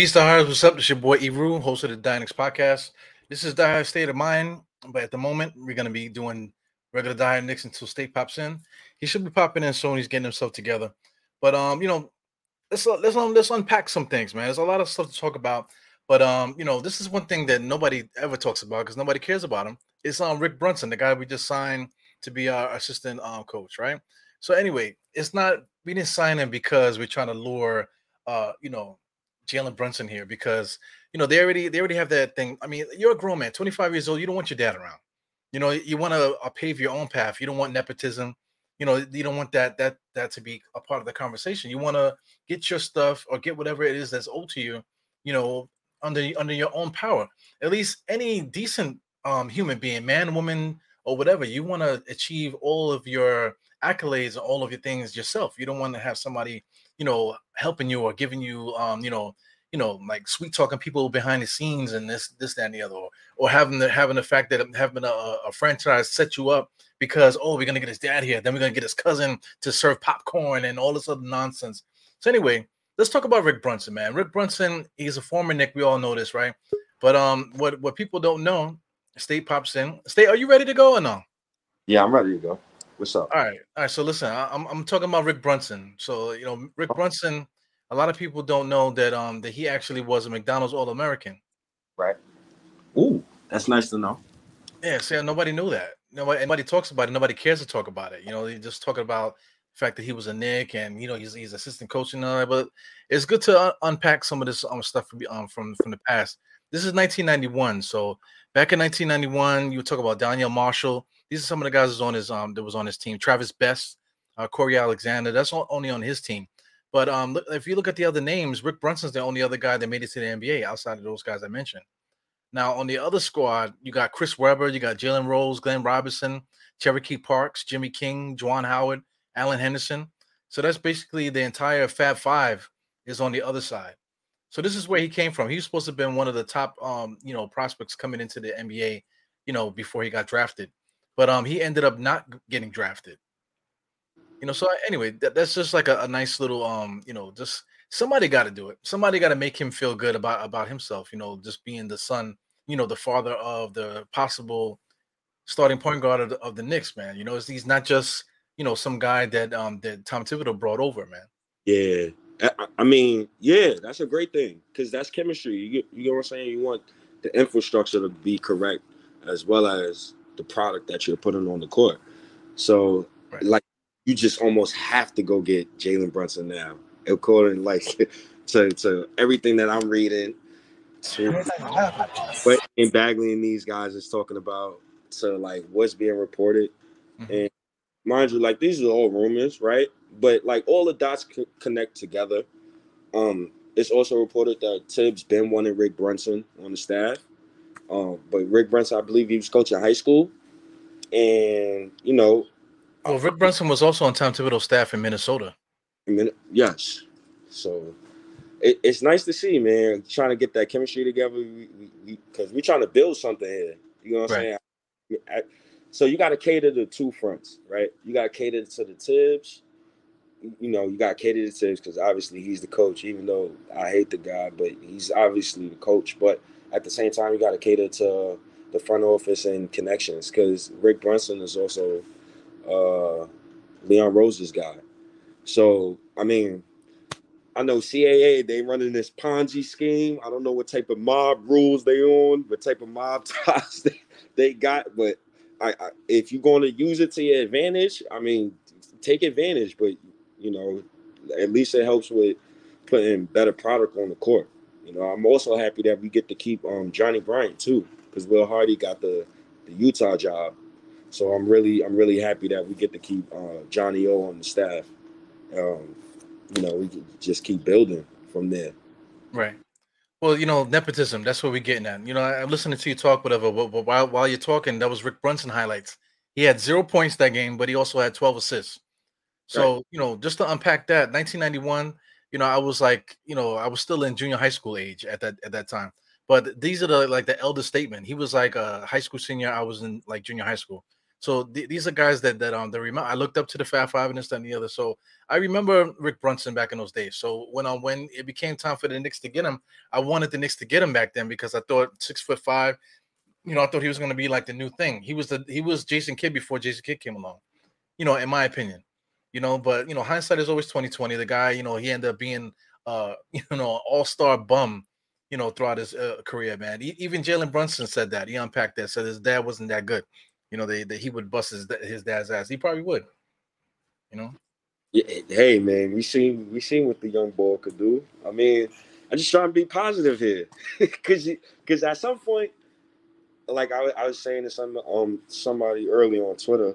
Peace to hearts. What's up? This your boy Eru, host of the Dynex podcast. This is Dire State of Mind, but at the moment we're gonna be doing regular Dynex until State pops in. He should be popping in soon. He's getting himself together. But um, you know, let's let's let's unpack some things, man. There's a lot of stuff to talk about. But um, you know, this is one thing that nobody ever talks about because nobody cares about him. It's um Rick Brunson, the guy we just signed to be our assistant um coach, right? So anyway, it's not we didn't sign him because we're trying to lure uh, you know, Jalen Brunson here because you know they already they already have that thing. I mean, you're a grown man, 25 years old. You don't want your dad around. You know, you want to uh, pave your own path. You don't want nepotism. You know, you don't want that that that to be a part of the conversation. You want to get your stuff or get whatever it is that's owed to you. You know, under under your own power. At least any decent um human being, man, woman, or whatever, you want to achieve all of your accolades all of your things yourself. You don't want to have somebody you know, helping you or giving you, um, you know, you know, like sweet talking people behind the scenes and this, this, that, and the other, or, or having the having the fact that having a, a franchise set you up because oh, we're gonna get his dad here, then we're gonna get his cousin to serve popcorn and all this other nonsense. So anyway, let's talk about Rick Brunson, man. Rick Brunson, he's a former Knick We all know this, right? But um, what what people don't know, State pops in. State, are you ready to go or no? Yeah, I'm ready to go. What's up? All right, all right. So listen, I, am I'm talking about Rick Brunson. So you know, Rick. Brunson. A lot of people don't know that um that he actually was a McDonald's All American. Right. Ooh, that's nice to know. Yeah. See, nobody knew that. Nobody, nobody talks about it. Nobody cares to talk about it. You know, they just talk about the fact that he was a Knick and you know he's he's assistant coach and all that. But it's good to un- unpack some of this um stuff from um from from the past. This is 1991. So back in 1991, you talk about Donyell Marshall these are some of the guys on his um that was on his team. Travis Best, uh, Corey Alexander. That's only on his team. But um, if you look at the other names, Rick Brunson's the only other guy that made it to the NBA outside of those guys I mentioned. Now on the other squad, you got Chris Webber, you got Jalen Rose, Glenn Robinson, Cherokee Parks, Jimmy King, Juwan Howard, Alan Henderson. So that's basically the entire Fab Five is on the other side. So this is where he came from. He was supposed to have been one of the top, um, you know, prospects coming into the NBA, you know, before he got drafted but um, he ended up not getting drafted. You know, so anyway, that, that's just like a, a nice little um, you know, just somebody got to do it. Somebody got to make him feel good about about himself. You know, just being the son, you know, the father of the possible starting point guard of the, of the Knicks, man. You know, he's not just you know some guy that um that Tom Thibodeau brought over, man. Yeah, I, I mean, yeah, that's a great thing because that's chemistry. You get, you get what I'm saying. You want the infrastructure to be correct as well as the product that you're putting on the court. So right. like you just almost have to go get Jalen Brunson now. According like to to everything that I'm reading to but Ian Begley and these guys is talking about to like what's being reported. Mm-hmm. And mind you, like these are all rumors, right? But like all the dots c- connect together. Um, it's also reported that Thibs been wanting Rick Brunson on the staff. Um, but Rick Brunson, I believe he was coaching high school, and you know. Well, Rick Brunson was also on Tom Thibodeau's staff in Minnesota. yes, so it, it's nice to see, man. Trying to get that chemistry together because we, are trying to build something here. You know what I'm right. saying? I, so you got to cater to two fronts, right? You got to cater to the Thibs. You know, you got to cater to Thibs because obviously he's the coach. Even though I hate the guy, but he's obviously the coach. But at the same time, you got to cater to the front office and connections because Rick Brunson is also uh, Leon Rose's guy. So I mean, I know CAA they running this Ponzi scheme. I don't know what type of mob rules they on, what type of mob ties they, they got, but I, I, if you're going to use it to your advantage, I mean, take advantage. But you know, at least it helps with putting better product on the court. You know, I'm also happy that we get to keep um, Johnny Bryant too, because Will Hardy got the the Utah job. So I'm really I'm really happy that we get to keep uh, Johnny O on the staff. Um, you know, we just keep building from there. Right. Well, you know, nepotism. That's what we're getting at. You know, I'm listening to you talk, whatever. But while while you're talking, that was Rick Brunson highlights. He had zero points that game, but he also had 12 assists. So, right. you know, just to unpack that, 1991, you know, I was like, you know, I was still in junior high school age at that at that time. But these are the like the elder statement. He was like a high school senior. I was in like junior high school. So th- these are guys that that um that remember. I looked up to the Fab Five and this and the other. So I remember Rick Brunson back in those days. So when I when it became time for the Knicks to get him, I wanted the Knicks to get him back then because I thought six foot five, you know, I thought he was going to be like the new thing. He was the he was Jason Kidd before Jason Kidd came along, you know, in my opinion, you know. But you know, hindsight is always twenty twenty. The guy, you know, he ended up being uh you know all star bum, you know, throughout his uh, career, man. Even Jalen Brunson said that he unpacked that, said his dad wasn't that good you know, they that he would bust his his dad's ass. He probably would. You know. Yeah, hey man, we seen we seen what the young boy could do. I mean, I just trying to be positive here, because because at some point, like I, I was saying to some um somebody early on Twitter,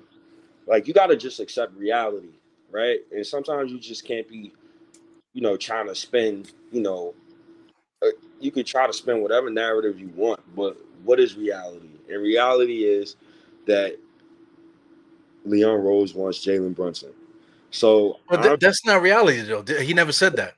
like you got to just accept reality, right? And sometimes you just can't be, you know, trying to spend, you know, uh, you could try to spend whatever narrative you want, but what is reality? And reality is that Leon Rose wants Jalen Brunson. So but th- that's not reality, though. He never said that.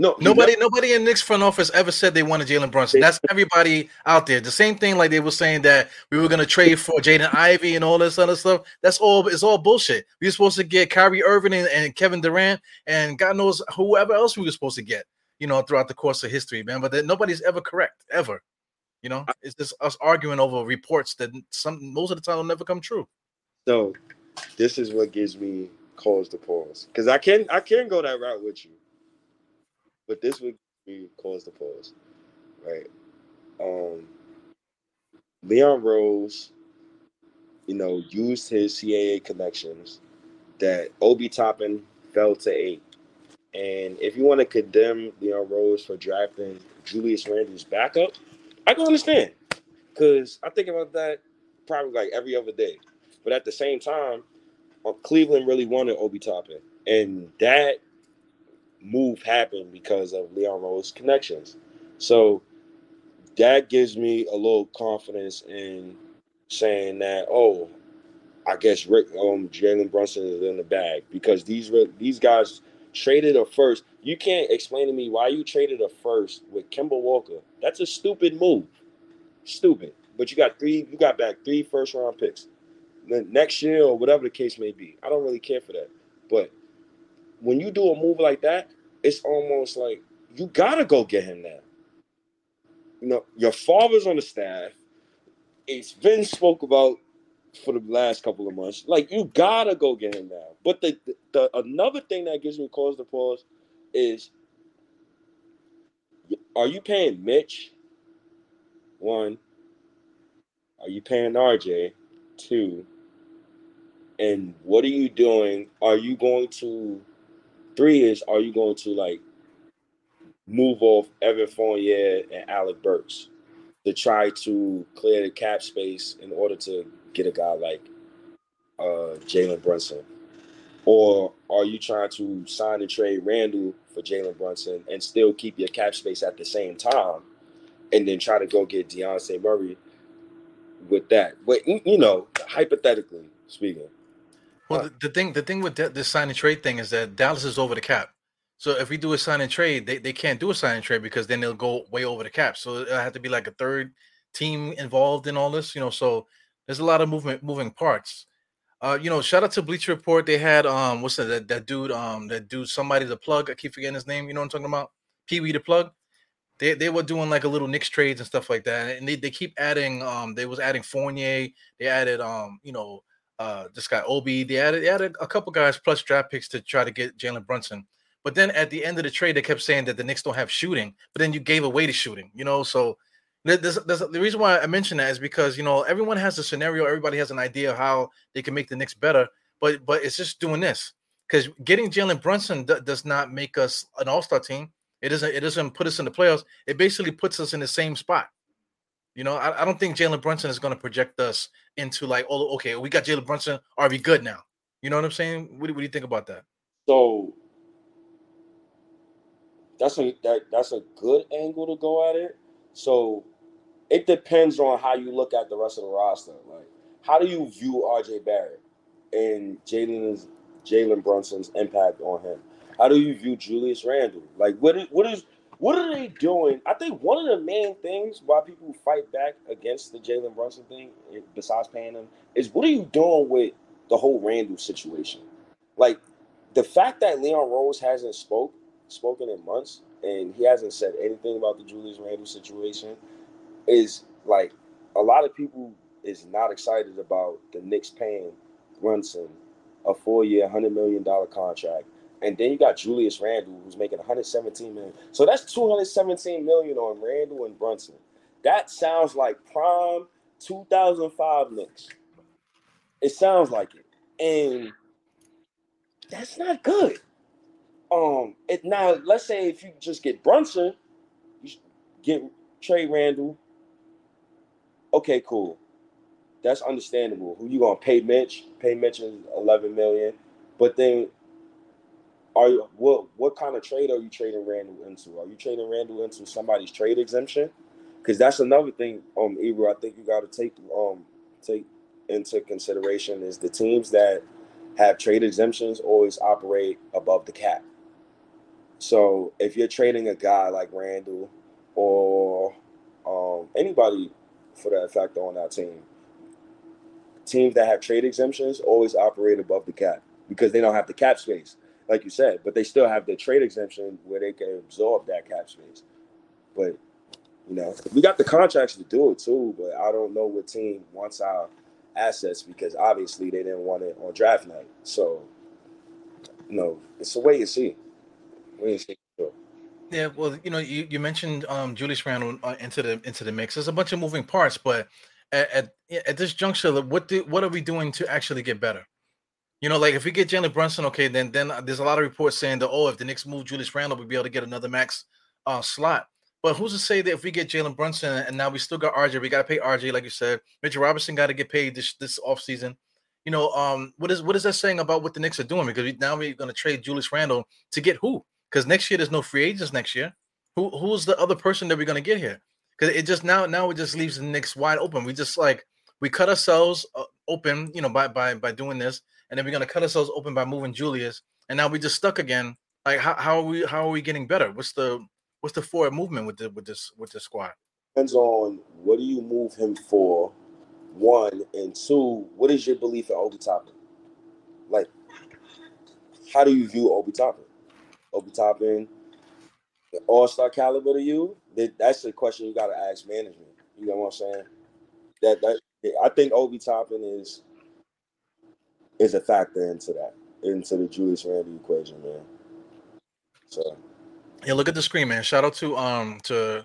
No, nobody, nobody in Knicks front office ever said they wanted Jalen Brunson. That's everybody out there. The same thing, like they were saying that we were going to trade for Jaden Ivey and all this other stuff. That's all. It's all bullshit. We were supposed to get Kyrie Irving and, and Kevin Durant and God knows whoever else we were supposed to get. You know, throughout the course of history, man. But nobody's ever correct ever. You know, it's just us arguing over reports that some most of the time will never come true. So, this is what gives me cause to pause because I can I can go that route with you, but this would cause the pause, right? Um, Leon Rose, you know, used his CAA connections that Obi Toppin fell to eight. And if you want to condemn Leon Rose for drafting Julius Randle's backup, I can understand because I think about that probably like every other day. But at the same time, uh, Cleveland really wanted Obi Toppin, and that move happened because of Leon Rose connections. So that gives me a little confidence in saying that, oh, I guess Rick um Jalen Brunson is in the bag because these were these guys traded a first. You can't explain to me why you traded a first with Kemba Walker. That's a stupid move. Stupid. But you got three, you got back three first round picks. The next year or whatever the case may be. I don't really care for that. But when you do a move like that, it's almost like you gotta go get him now. You know, your father's on the staff. It's been spoke about for the last couple of months. Like you gotta go get him now. But the, the, the another thing that gives me cause to pause is are you paying Mitch? One. Are you paying RJ? Two. And what are you doing? Are you going to three is are you going to like move off Evan Fournier and Alec Burks to try to clear the cap space in order to get a guy like uh, Jalen Brunson? Or are you trying to sign and trade Randle for Jalen Brunson and still keep your cap space at the same time and then try to go get Dejounte Murray with that? But, you know, hypothetically speaking. Well, uh, the, the, thing the thing with the, this sign and trade thing is that Dallas is over the cap. So if we do a sign and trade, they, they can't do a sign and trade because then they'll go way over the cap. So it'll have to be like a third team involved in all this, you know. So there's a lot of movement moving parts. Uh, you know, shout out to Bleacher Report. They had um, what's that, that that dude, um, that dude, somebody the plug. I keep forgetting his name. You know what I'm talking about? Pee Wee the plug. They they were doing like a little Knicks trades and stuff like that, and they, they keep adding. Um, they was adding Fournier. They added um, you know, uh, this guy Obi. They added they added a couple guys plus draft picks to try to get Jalen Brunson. But then at the end of the trade, they kept saying that the Knicks don't have shooting. But then you gave away the shooting, you know. So there's, there's, the reason why I mention that is because you know everyone has a scenario, everybody has an idea how they can make the Knicks better, but but it's just doing this because getting Jalen Brunson d- does not make us an All Star team. It doesn't it doesn't put us in the playoffs. It basically puts us in the same spot. You know, I, I don't think Jalen Brunson is going to project us into like, oh, okay, we got Jalen Brunson. Are we good now? You know what I'm saying? What do, what do you think about that? So that's a that, that's a good angle to go at it. So it depends on how you look at the rest of the roster. Like how do you view RJ Barrett and Jalen's Jalen Brunson's impact on him? How do you view Julius Randle? Like what is what is what are they doing? I think one of the main things why people fight back against the Jalen Brunson thing, eh, besides paying him, is what are you doing with the whole Randle situation? Like the fact that Leon Rose hasn't spoke spoken in months and he hasn't said anything about the Julius Randle situation is like a lot of people is not excited about the Knicks paying Brunson a four-year, hundred million dollar contract and then you got Julius Randle, who's making 117 million. So that's 217 million on Randle and Brunson. That sounds like prime 2005 Knicks. It sounds like it, and that's not good. Um, it now let's say if you just get Brunson, you get Trey Randle. Okay, cool. That's understandable. Who you gonna pay Mitch? Pay Mitch is 11 million, but then are you what what kind of trade are you trading Randle into? Are you trading Randle into somebody's trade exemption? Because that's another thing, um, Ebro, I think you got to take um take into consideration is the teams that have trade exemptions always operate above the cap. So if you're trading a guy like Randle or um, anybody for that fact on that team, teams that have trade exemptions always operate above the cap because they don't have the cap space like you said, but they still have the trade exemption where they can absorb that cap space. But you know, we got the contracts to do it too, but I don't know what team wants our assets because obviously they didn't want it on draft night. So, you know, it's a wait and see. Wait and see. Yeah, well, you know, you, you mentioned um, Julius Randle uh, into the into the mix. There's a bunch of moving parts, but at at, at this juncture, what do, what are we doing to actually get better? You know, like if we get Jalen Brunson, okay, then then there's a lot of reports saying that oh, if the Knicks move Julius Randle, we'll be able to get another max uh, slot. But who's to say that if we get Jalen Brunson and now we still got RJ, we got to pay RJ, like you said. Mitchell Robinson got to get paid this this offseason. You know, um, what is what is that saying about what the Knicks are doing? Because we, now we're going to trade Julius Randle to get who? Because next year there's no free agents next year. Who who's the other person that we're going to get here? Because it just now now it just leaves the Knicks wide open. We just like we cut ourselves uh, open, you know, by by by doing this and then we're gonna cut ourselves open by moving Julius, and now we just stuck again. Like how, how are we how are we getting better? What's the what's the forward movement with the with this with the squad? Depends on what do you move him for, one and two. What is your belief in Obi Toppin? Like, how do you view Obi Toppin? Obi Toppin, All Star caliber to you? That's the question you got to ask management. You know what I'm saying? That that I think Obi Toppin is is a factor into that, into the Julius Randle equation, man. So yeah, look at the screen, man. Shout out to um to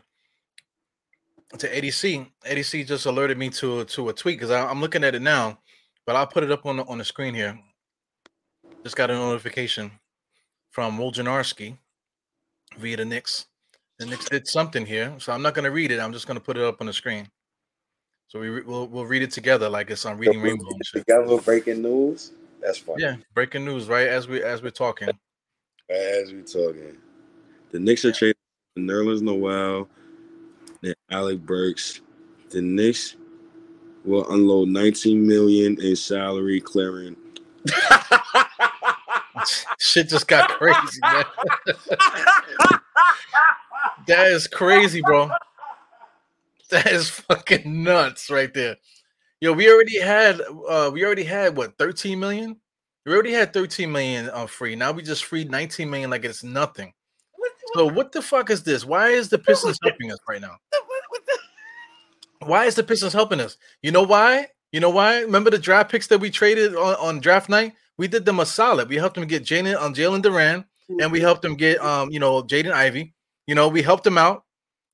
to ADC. ADC just alerted me to to a tweet because I'm looking at it now, but I'll put it up on the on the screen here. Just got a notification from Wojnarowski via the Knicks. The Knicks did something here, so I'm not going to read it. I'm just going to put it up on the screen. So we we'll, we'll read it together like it's on Reading Rainbow. Together, breaking news. That's fine. Yeah, breaking news right as we as we're talking. As we're talking, the Knicks are trading Nerlens Noel and Alec Burks. The Knicks will unload 19 million in salary clearing. Shit just got crazy, man. that is crazy, bro. That is fucking nuts right there. Yo, we already had uh we already had what 13 million? We already had 13 million uh, free. Now we just freed 19 million like it's nothing. What, what, so what the fuck is this? Why is the Pistons helping us right now? Why is the Pistons helping us? You know why? You know why? Remember the draft picks that we traded on, on draft night? We did them a solid. We helped them get Jalen on um, Jalen Duren, and we helped them get um, you know, Jaden Ivey. You know, we helped them out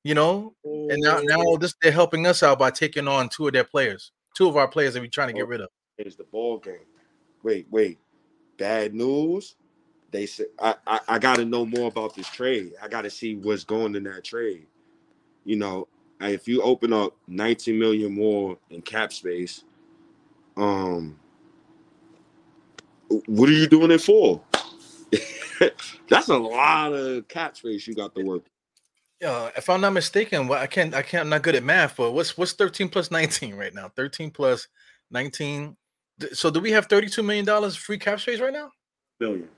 you know. And now, now mm. this they're helping us out by taking on two of their players, two of our players that we're trying to get rid of. It's the ball game. Wait, wait. Bad news. They said I, I, I got to know more about this trade. I got to see what's going in that trade. You know, if you open up 19 million more in cap space, um, what are you doing it for? That's a lot of cap space you got to work uh, if I'm not mistaken, well, I can't, I can't, I'm not good at math, but what's what's 13 plus 19 right now? 13 plus 19. So do we have 32 million dollars free cap space right now? Billion.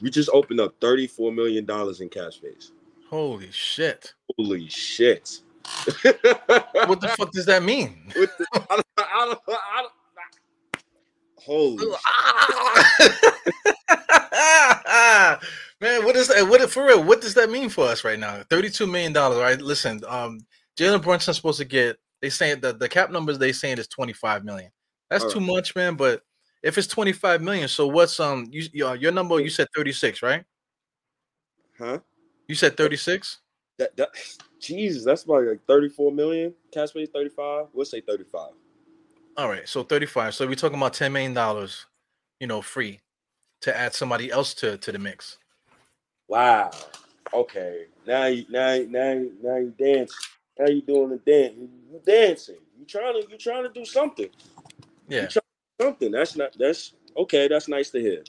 We just opened up 34 million dollars in cap space. Holy shit. Holy shit. what the fuck does that mean? The, I don't, I don't, I don't, Holy man, what is that? What for real? What does that mean for us right now? Thirty-two million dollars. Right? Listen, um, Jalen Brunson's supposed to get. They saying that the cap numbers they saying is twenty-five million. That's All too right. much, man. But if it's twenty-five million, so what's um you your, your number? You said thirty-six, right? Huh? You said thirty-six. That, that Jesus, that's about like thirty-four million. Cash space thirty-five. We'll say thirty-five. All right, so 35. So we're talking about 10 million dollars, you know, free to add somebody else to to the mix. Wow. Okay. Now you now now now you dance. Now you doing the dance. You dancing. You trying to you trying to do something. Yeah. something. That's not that's okay. That's nice to hear.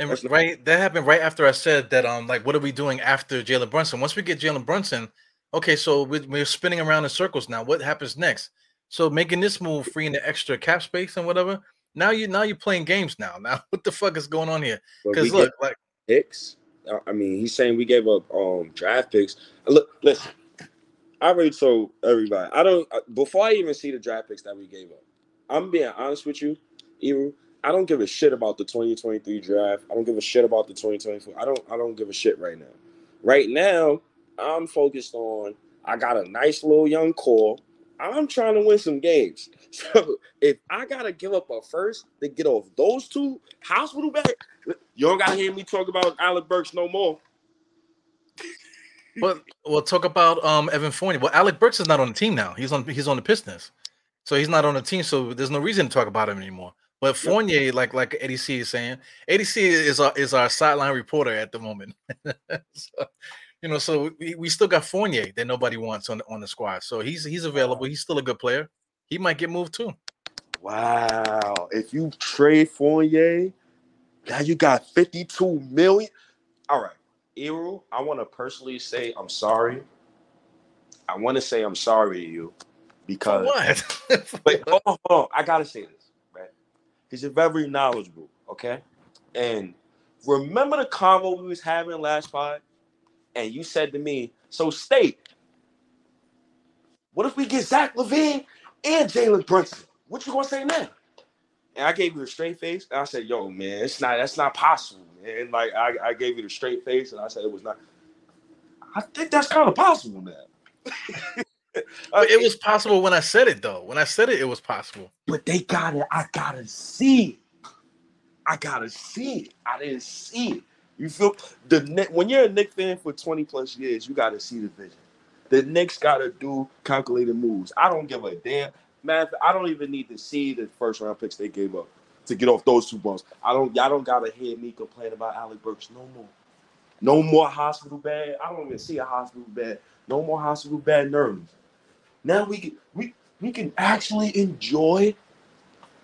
And that's right, nice. that happened right after I said that. Um, like, what are we doing after Jalen Brunson? Once we get Jalen Brunson, okay, so we're, we're spinning around in circles now. What happens next? So making this move, freeing the extra cap space and whatever. Now you now you're playing games now. Now what the fuck is going on here? Because look, like picks. I mean, he's saying we gave up um draft picks. Look, listen. I already told everybody. I don't before I even see the draft picks that we gave up. I'm being honest with you, Eru. I don't give a shit about the 2023 draft. I don't give a shit about the 2024. I don't I don't give a shit right now. Right now, I'm focused on I got a nice little young core. I'm trying to win some games. So if I gotta give up a first to get off those two hospital bed, you don't gotta hear me talk about Alec Burks no more. But we'll talk about um Evan Fournier. Well, Alec Burks is not on the team now. He's on he's on the Pistons, so he's not on the team. So there's no reason to talk about him anymore. But Fournier, yep. like like Eddie C is saying, Eddie C is our is our sideline reporter at the moment. so, you know, so we, we still got Fournier that nobody wants on on the squad. So he's he's available. He's still a good player. He might get moved too. Wow. If you trade Fournier, now you got 52 million. All right. Eru, I want to personally say I'm sorry. I want to say I'm sorry to you because what? but hold on, hold on, I gotta say this, right? Because you're very knowledgeable, okay? And remember the convo we was having last pod? And you said to me, "So state, what if we get Zach LaVine and Jalen Brunson? What you gonna say now?" And I gave you a straight face, and I said, "Yo, man, it's not. That's not possible, man." Like I, I gave you the straight face, and I said it was not. I think that's kind of possible now. it was possible when I said it, though. When I said it, it was possible. But they got it. I gotta see. I gotta see it. I didn't see it. You feel the when you're a Knick fan for 20 plus years, you got to see the vision. The Knicks got to do calculated moves. I don't give a damn. Man, I don't even need to see the first round picks they gave up to get off those two bumps. I don't. Y'all don't gotta hear me complain about Alec Burks no more. No more hospital bed. I don't even see a hospital bed. No more hospital bed nerves. Now we can we we can actually enjoy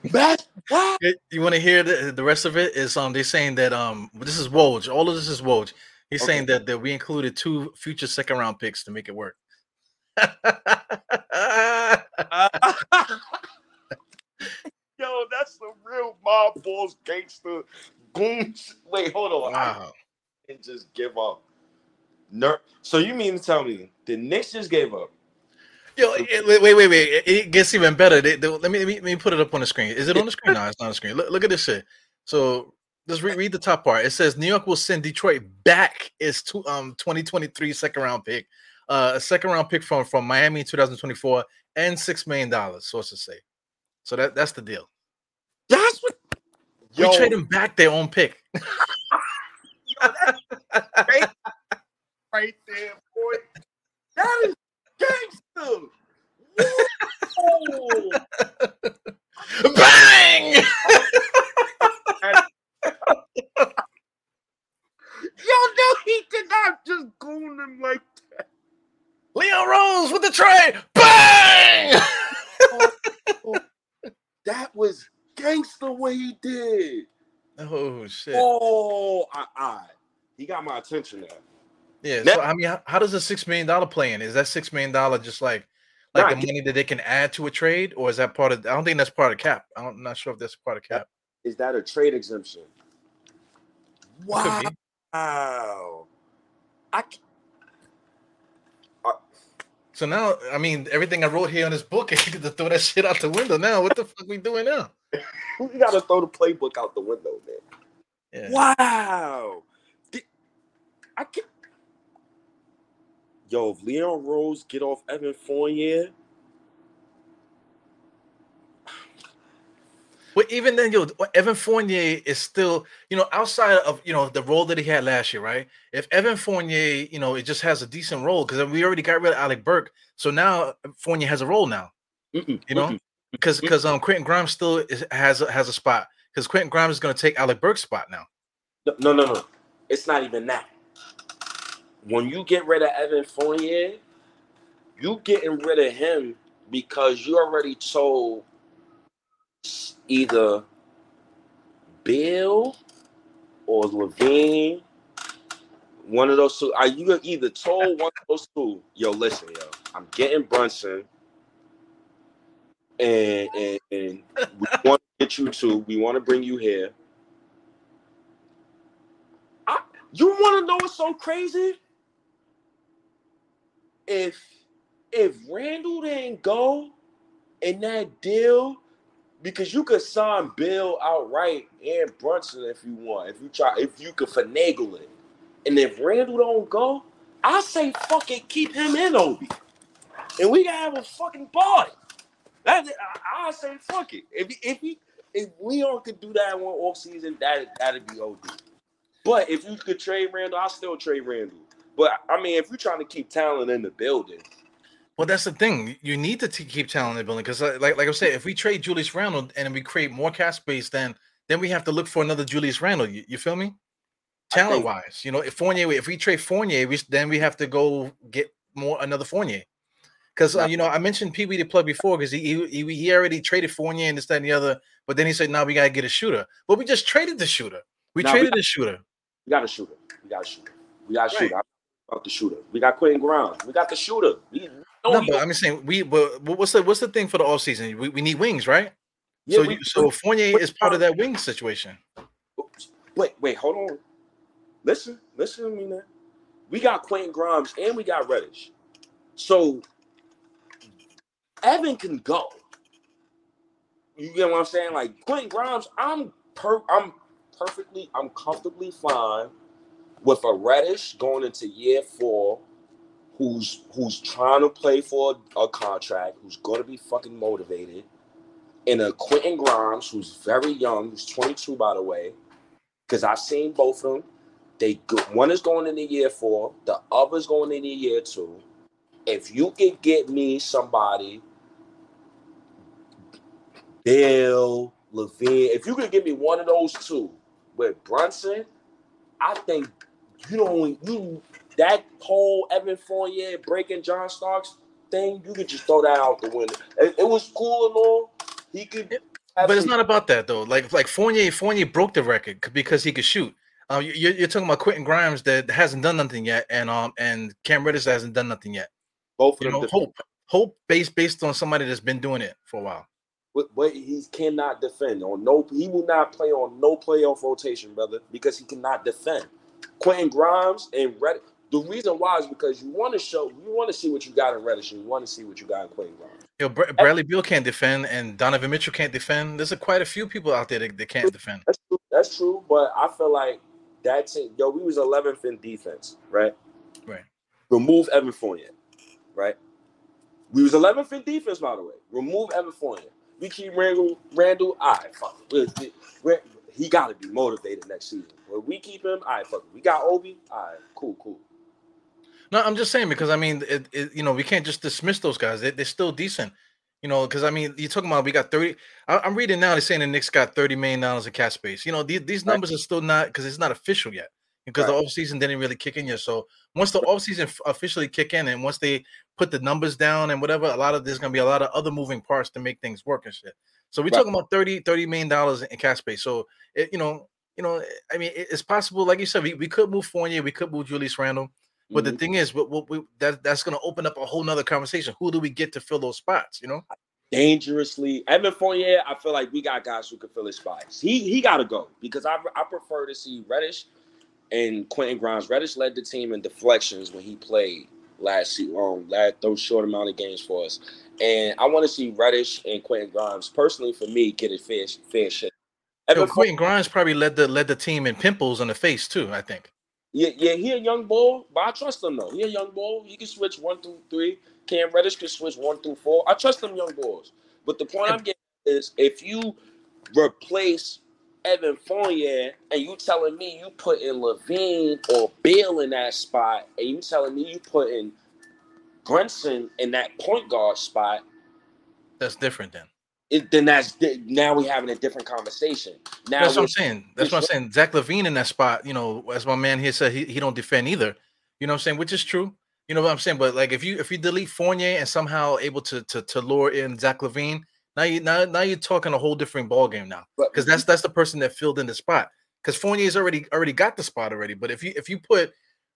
you want to hear the, the rest of it? Is um they saying that um this is Woj. All of this is Woj. He's okay. saying that that we included two future second round picks to make it work. Yo, that's the real mob balls gangster goons. Wait, hold on. Wow. And just give up. Ner- so you mean to tell me the Knicks just gave up Yo, wait, wait, wait, wait. It gets even better. They, they, let, me, let, me, let me put it up on the screen. Is it on the screen? No, it's not on the screen. Look, look at this shit. So let's re- read the top part. It says New York will send Detroit back its two, um 2023 second round pick, uh, a second round pick from from Miami 2024, and six million dollars. Sources say. So that that's the deal. That's what. Yo. We trade them back their own pick. right, right there, boy. That is gangster. Bang! Yo, no, he did not just goon him like that. Leon Rose with the trade. Bang! oh, oh, that was gangster what he did. Oh shit. Oh, I, I, he got my attention now. Yeah. Now, so I mean, how, how, does a six million dollar play in? Is that six million dollar just like like the money that they can add to a trade, or is that part of? I don't think that's part of cap. I'm not sure if that's part of cap. Is that a trade exemption? Wow. Wow. I. Uh, so now, I mean, everything I wrote here on this book, I get to throw that shit out the window. Now, what the fuck we doing now? we gotta throw the playbook out the window, man. Yeah. Wow. I can Yo, if Leon Rose get off Evan Fournier. But even then, yo, Evan Fournier is still, you know, outside of you know the role that he had last year, right? If Evan Fournier, you know, it just has a decent role because we already got rid of Alec Burks, so now Fournier has a role now. Mm-mm, you know, because because um Quentin Grimes still is, has a, has a spot because Quentin Grimes is going to take Alec Burks' spot now. No, No, no, no, it's not even that when you get rid of Evan Fournier, you getting rid of him because you already told either Beal or LaVine, one of those two. Are you either told one of those two, yo, listen, yo, I'm getting Brunson, and and, and we want to get you two. We want to bring you here. I, you want to know what's so crazy? If if Randle didn't go in that deal, because you could sign Beal outright and Brunson if you want, if you try, if you could finagle it. And if Randle don't go, I say fuck it, keep him in Obi, and we can have a fucking party. It. I, I say fuck it. If if he if Leon could do that in one off season, that that'd be OD. But if you could trade Randle, I still trade Randle. But I mean, if you're trying to keep talent in the building, well, that's the thing. You need to t- keep talent in the building because, uh, like, like I said, if we trade Julius Randle and we create more cap space, then then we have to look for another Julius Randle. You, you feel me? Talent wise, you know, if Fournier, if we trade Fournier, we then we have to go get more another Fournier. Because uh, you know, I mentioned Pee Wee the plug before because he, he he already traded Fournier and this that and the other, but then he said, "Now we gotta get a shooter." But we just traded the shooter. We traded we got, the shooter. We got a shooter. We got a shooter. We got a shooter about the shooter. We got Quentin Grimes. We got the shooter. We, no, but I'm just saying we. But what's the what's the thing for the off season? We, we need wings, right? Yeah, so we, so Fournier is part of that wing situation. Wait, wait, hold on. Listen, listen to me now. We got Quentin Grimes and we got Reddish. So Evan can go. You get what I'm saying? Like Quentin Grimes, I'm per I'm perfectly, I'm comfortably fine with a Reddish going into year four, who's who's trying to play for a contract, who's going to be fucking motivated, and a Quentin Grimes who's very young, who's 22 by the way, because I've seen both of them. They go, one is going into year four, the other's going into year two. If you could get me somebody, Beal, LaVine, if you could give me one of those two with Brunson, I think you don't you that whole Evan Fournier breaking John Starks thing, you could just throw that out the window. It, it was cool and all. He could but it's not about that though. Like like Fournier, Fournier broke the record because he could shoot. Um, you're, you're talking about Quentin Grimes that hasn't done nothing yet, and um, and Cam Reddish hasn't done nothing yet. Both you know, hope, hope based based on somebody that's been doing it for a while. But, but he cannot defend on no. He will not play on no playoff rotation, brother, because he cannot defend. Quentin Grimes and Reddish. The reason why is because you want to show, you want to see what you got in Reddish, and you want to see what you got in Quentin Grimes. Yo, Br- Bradley Beal can't defend, and Donovan Mitchell can't defend. There's a, quite a few people out there that, that can't defend. That's true. That's true. But I feel like that's it. Yo, we was 11th in defense, right? Right. Remove Evan Fournier, right? We was 11th in defense, by the way. Remove Evan Fournier. We keep Randall, Randle. All right, fuck. He got to be motivated next season. When we keep him, all right, fuck it. We got Obi, all right, cool, cool. No, I'm just saying because I mean, it, it, you know, we can't just dismiss those guys. They, are still decent, you know. Because I mean, you're talking about we got 30. I, am reading now. They're saying the Knicks got 30 million dollars in cap space. You know, these, these numbers are still not because it's not official yet. Because right. the offseason didn't really kick in yet. So once the offseason officially kick in and once they put the numbers down and whatever, a lot of there's gonna be a lot of other moving parts to make things work and shit. So we're right. talking about 30, 30 million dollars in cap space. So it, you know, you know, I mean, it's possible, like you said, we, we could move Fournier, we could move Julius Randle. But mm-hmm. the thing is, what, what we, that that's going to open up a whole nother conversation. Who do we get to fill those spots? You know, dangerously. Evan Fournier, I feel like we got guys who can fill his spots. He he got to go because I I prefer to see Reddish and Quentin Grimes. Reddish led the team in deflections when he played last season, um, last those short amount of games for us. And I want to see Reddish and Quentin Grimes personally for me get a fair fair share. Evan Quentin Grimes probably led the led the team in pimples on the face too. I think. Yeah, yeah, he a young bull, but I trust him though. He a young bull. He can switch one through three. Cam Reddish can switch one through four. I trust them young bulls. But the point I'm getting is if you replace Evan Fournier and you telling me you put in LaVine or Beal in that spot, and you telling me you put in Brunson in that point guard spot, that's different then it, then that's now we're having a different conversation. Now that's what I'm saying. That's what I'm saying. Zach LaVine in that spot, you know, as my man here said, he, he don't defend either. You know what I'm saying? Which is true. You know what I'm saying? But like if you if you delete Fournier and somehow able to to to lure in Zach LaVine, now you now now you're talking a whole different ball game now. Because that's that's the person that filled in the spot. Because Fournier's already already got the spot already. But if you if you put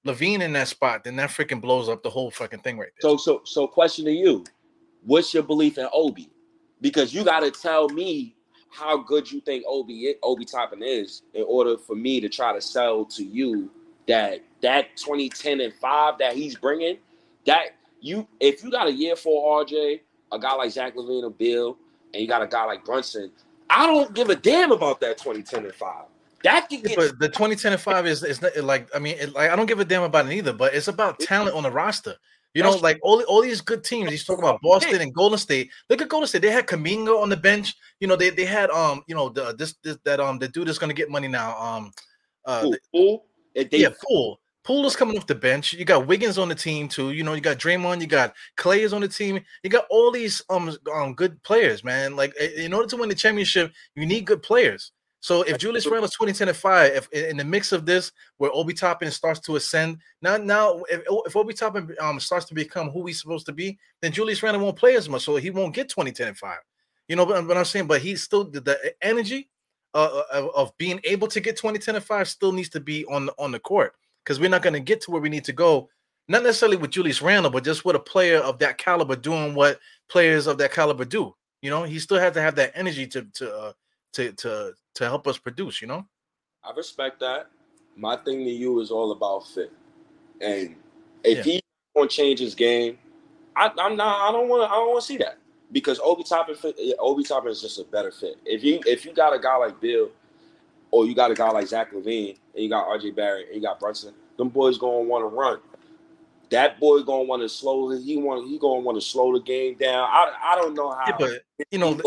LaVine in that spot, then that freaking blows up the whole fucking thing right there. So so so question to you. What's your belief in Obi? because you got to tell me how good you think Obi Obi Toppin is in order for me to try to sell to you that that 2010 and 5 that he's bringing that you if you got a year for RJ a guy like Zach LaVine or Beal and you got a guy like Brunson I don't give a damn about that 2010 and 5 that can get but the 2010 and 5 is is not, like I mean it, like I don't give a damn about it either but it's about talent on the roster you know, like all, all these good teams. He's talking about Boston and Golden State. Look at Golden State. They had Kuminga on the bench. You know, they, they had um, you know, the this, this that um the dude is gonna get money now. Um uh Poole. They, yeah, Poole. Poole coming off the bench. You got Wiggins on the team too. You know, you got Draymond, you got Clay is on the team. You got all these um, um good players, man. Like in order to win the championship, you need good players. So if Julius Randle's 2010 and 5, if in the mix of this where Obi Toppin starts to ascend, now now if, if Obi Toppin um starts to become who he's supposed to be, then Julius Randle won't play as much, so he won't get 2010 and 5. You know what, I'm saying? But he's still the, the energy uh, of, of, being able to get 2010 and 5 still needs to be on on the court because we're not going to get to where we need to go, not necessarily with Julius Randle, but just with a player of that caliber doing what players of that caliber do. You know, he still has to have that energy to to uh, to to to help us produce. You know. I respect that. My thing to you is all about fit, and if yeah. he's going to change his game, I, am not. I don't want to. I don't want to see that because Obi Toppin, Obi Toppin is just a better fit. If you if you got a guy like Beal, or you got a guy like Zach LaVine, and you got RJ Barrett, and you got Brunson, them boys gonna want to run. That boy gonna want to slow. He want. He gonna want to slow the game down. I I don't know how. Yeah, but you know,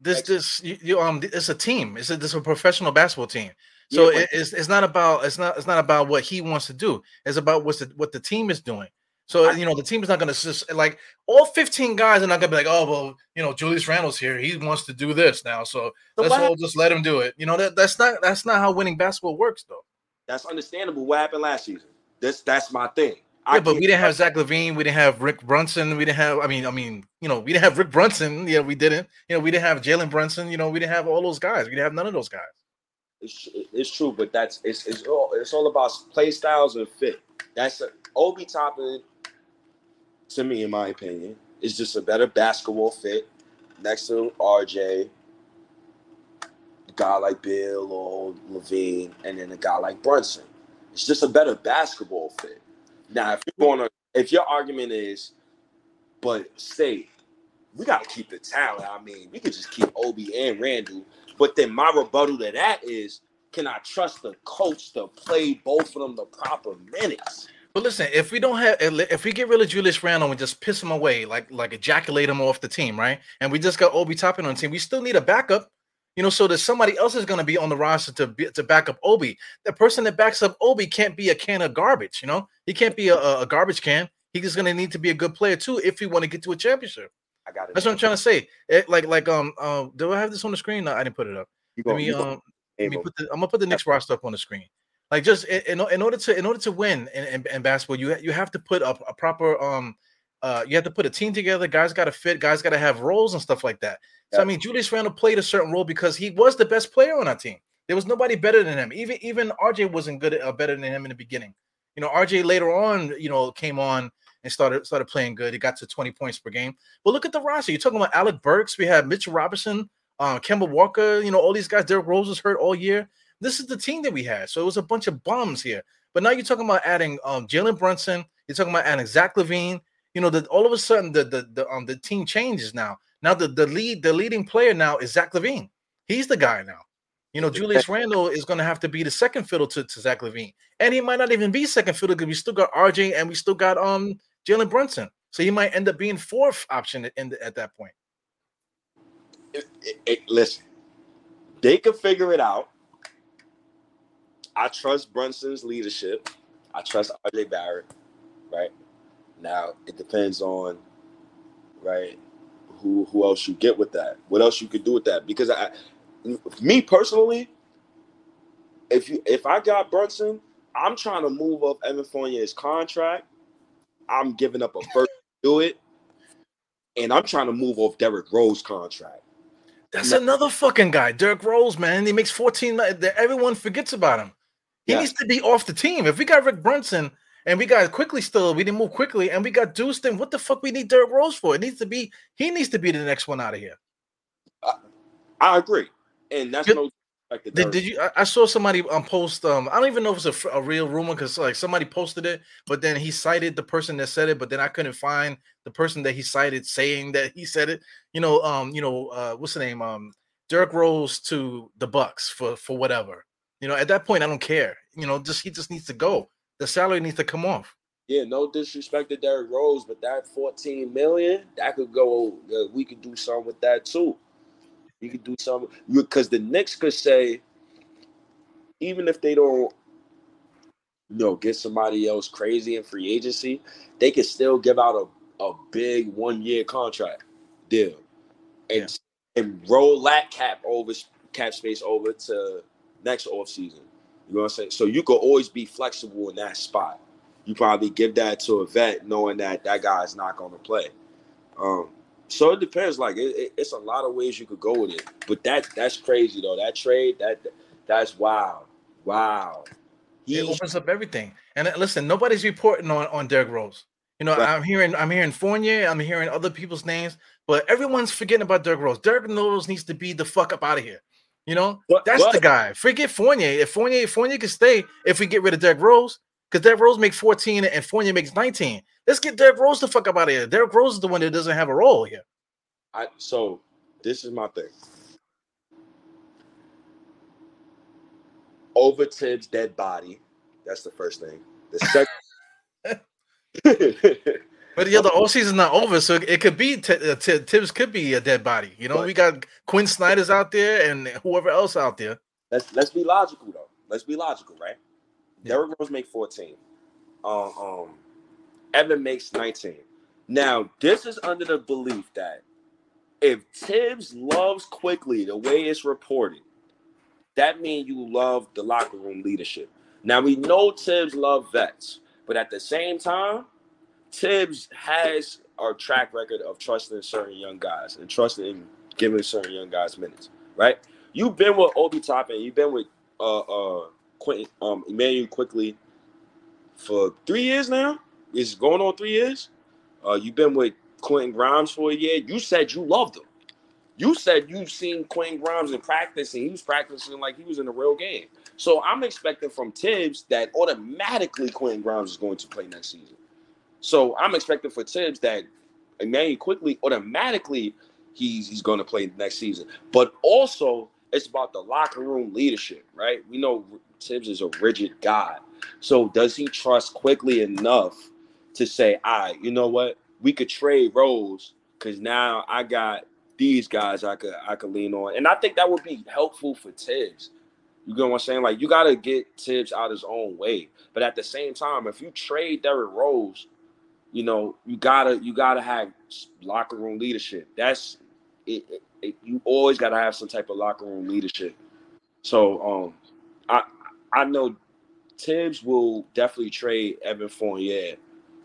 this this you, you, um it's a team. It's a this a professional basketball team. So yeah, it's it's not about it's not it's not about what he wants to do. It's about what's the, what the team is doing. So you know the team is not going to just like all 15 guys are not going to be like, oh well, you know Julius Randle's here. He wants to do this now, so, so let's all just let him do it. You know that that's not that's not how winning basketball works, though. That's understandable. What happened last season? That's that's my thing. Yeah, but we didn't have Zach LaVine. We didn't have Rick Brunson. We didn't have. I mean, I mean, you know, we didn't have Rick Brunson. Yeah, we didn't. You know, we didn't have Jalen Brunson. You know, we didn't have all those guys. We didn't have none of those guys. It's, it's true, but that's it's it's all it's all about play styles and fit. That's a, Obi Toppin, to me, in my opinion, is just a better basketball fit next to RJ, guy like Beal or LaVine, and then a guy like Brunson. It's just a better basketball fit. Now, if you're going to, if your argument is, but say, we got to keep the talent. I mean, we could just keep Obi and Randle. But then my rebuttal to that is, can I trust the coach to play both of them the proper minutes? But listen, if we don't have, if we get rid of Julius Randle and just piss him away, like like ejaculate him off the team, right? And we just got Obi Toppin on the team, we still need a backup. You know, so that somebody else is going to be on the roster to be, to back up Obi. The person that backs up Obi can't be a can of garbage. You know, he can't be a, a garbage can. He's going to need to be a good player too if he want to get to a championship. I got it. That's what I'm trying to say. It, like like um uh, do I have this on the screen? No, I didn't put it up. You let me um let me put the, I'm gonna put the next roster up on the screen. Like just in, in order to in order to win in, in, in basketball, you you have to put a, a proper um uh, you have to put a team together. Guys got to fit. Guys got to have roles and stuff like that. So I mean, Julius Randle played a certain role because he was the best player on our team. There was nobody better than him. Even even RJ wasn't good uh, better than him in the beginning. You know, RJ later on, you know, came on and started started playing good. He got to 20 points per game. But look at the roster. You're talking about Alec Burks. We have Mitch Robinson, uh, Kemba Walker. You know, all these guys. Derrick Rose was hurt all year. This is the team that we had. So it was a bunch of bums here. But now you're talking about adding um, Jalen Brunson. You're talking about adding Zach LaVine. You know that all of a sudden the the the um the team changes now. Now the the lead the leading player now is Zach LaVine. He's the guy now. You know, Julius Randle is going to have to be the second fiddle to, to Zach LaVine, and he might not even be second fiddle because we still got RJ and we still got um Jalen Brunson. So he might end up being fourth option at, the, at that point. It, it, it, listen, they can figure it out. I trust Brunson's leadership. I trust RJ Barrett. Right now, it depends on right who who else you get with that. What else you could do with that? Because I, me personally, if you if I got Brunson, I'm trying to move up Evan Fournier's contract. I'm giving up a first to do it, and I'm trying to move off Derrick Rose contract. That's now, another fucking guy, Derrick Rose, man. He makes 14. Everyone forgets about him. He yeah. needs to be off the team. If we got Rick Brunson and we got Quickley still, we didn't move Quickley, and we got Deuce, then what the fuck we need Derrick Rose for? It needs to be he needs to be the next one out of here. I, I agree, and that's no. Did, did you? I, saw somebody um post. Um, I don't even know if it's a, a real rumor because like somebody posted it, but then he cited the person that said it, but then I couldn't find the person that he cited saying that he said it. You know, um, you know, uh, what's the name? Um, Derrick Rose to the Bucks for for whatever. You know, at that point, I don't care. You know, just he just needs to go. The salary needs to come off. Yeah, no disrespect to Derrick Rose, but that 14 million, that could go. Uh, we could do something with that too. We could do something because the Knicks could say, even if they don't, you know, get somebody else crazy in free agency, they could still give out a, a big one year contract deal, and yeah. and roll that cap over cap space over to next off season. You know what I'm saying? So you could always be flexible in that spot. You probably give that to a vet, knowing that that guy is not going to play. Um, so it depends. Like it, it, it's a lot of ways you could go with it, but that that's crazy though. That trade, that that's wow, wow. He, it opens up everything. And uh, listen, nobody's reporting on on Derrick Rose. You know, right. I'm hearing I'm hearing Fournier, I'm hearing other people's names, but everyone's forgetting about Derrick Rose. Derrick Rose needs to be the fuck up out of here. You know, but, that's but, the guy. Forget Fournier. If Fournier, if Fournier can stay, if we get rid of Derrick Rose, because Derrick Rose makes 14 and Fournier makes 19. Let's get Derrick Rose the fuck up out of here. Derrick Rose is the one that doesn't have a role here. I so this is my thing. Over Thibs' dead body. That's the first thing. The second But yeah, the all season's not over, so it could be t- uh, t- Thibs could be a dead body. You know, but, we got Quin Snyder's out there and whoever else out there. Let's let's be logical though. Let's be logical, right? Yeah. Derrick Rose make 14. Um, um, Evan makes 19. Now, this is under the belief that if Thibs loves Quickley the way it's reported, that means you love the locker room leadership. Now we know Thibs love vets, but at the same time, Thibs has a track record of trusting certain young guys and trusting giving certain young guys minutes, right? You've been with Obi Toppin, you've been with uh uh Quentin um Immanuel Quickley for three years now. It's going on three years. Uh you've been with Quentin Grimes for a year. You said you loved him. You said you've seen Quentin Grimes in practice and he was practicing like he was in a real game. So I'm expecting from Thibs that automatically Quentin Grimes is going to play next season. So I'm expecting for Thibs that Immanuel Quickley automatically he's he's going to play next season. But also it's about the locker room leadership, right? We know Thibs is a rigid guy. So does he trust Quickley enough to say, right, you know what? We could trade Rose because now I got these guys I could I could lean on. And I think that would be helpful for Thibs. You get what I'm saying? Like you gotta get Thibs out his own way. But at the same time, if you trade Derrick Rose you know, you gotta you gotta have locker room leadership. That's it, it, you always gotta have some type of locker room leadership. So um I I know Thibs will definitely trade Evan Fournier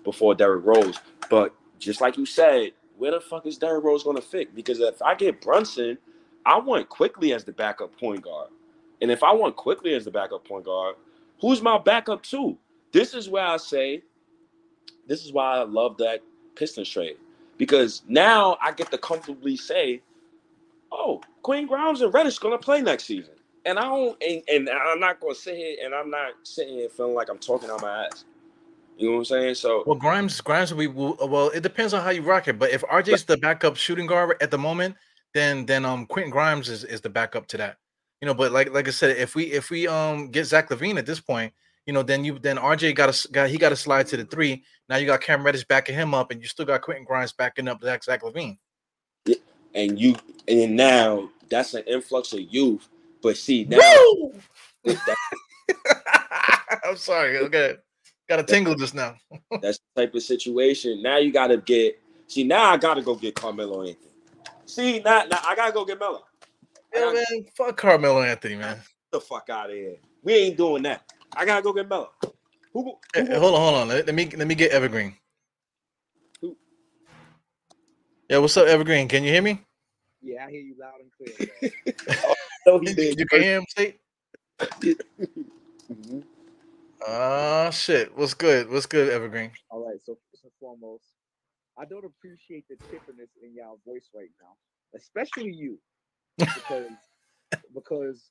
before Derrick Rose. But just like you said, where the fuck is Derrick Rose gonna fit? Because if I get Brunson, I want Quickley as the backup point guard. And if I want Quickley as the backup point guard, who's my backup too? this is where I say, this is why I love that Pistons trade because now I get to comfortably say, oh, Quinn Grimes and Reddish gonna play next season, and I don't, and, and I'm not gonna sit here and I'm not sitting here feeling like I'm talking out my ass. You know what I'm saying? So well, Grimes, Grimes, we will. Well, it depends on how you rock it. But if RJ's the backup shooting guard at the moment, then then um Quentin Grimes is, is the backup to that. You know, but like like I said, if we if we um get Zach LaVine at this point, you know, then you then RJ got a got he got a slide to the three. Now you got Cam Reddish backing him up, and you still got Quentin Grimes backing up Zach Zach LaVine. Yeah, and you and now that's an influx of youth. But see now, I'm sorry. Okay, got a tingle just now. that's the type of situation. Now you got to get. See now I got to go get Carmelo Anthony. See now, now I gotta go get Melo. Yeah, man, fuck Carmelo Anthony, man. the fuck out of here. We ain't doing that. I gotta go get Melo. Who, who, hey, hold on, hold on. Let, let, me let me get Evergreen. Who? Yeah, what's up, Evergreen? Can you hear me? Yeah, I hear you loud and clear. oh, he did. You can hear him, State? mm-hmm. Uh shit. What's good? What's good, Evergreen? All right. So first and foremost, I don't appreciate the tippiness in y'all voice right now, especially you, because because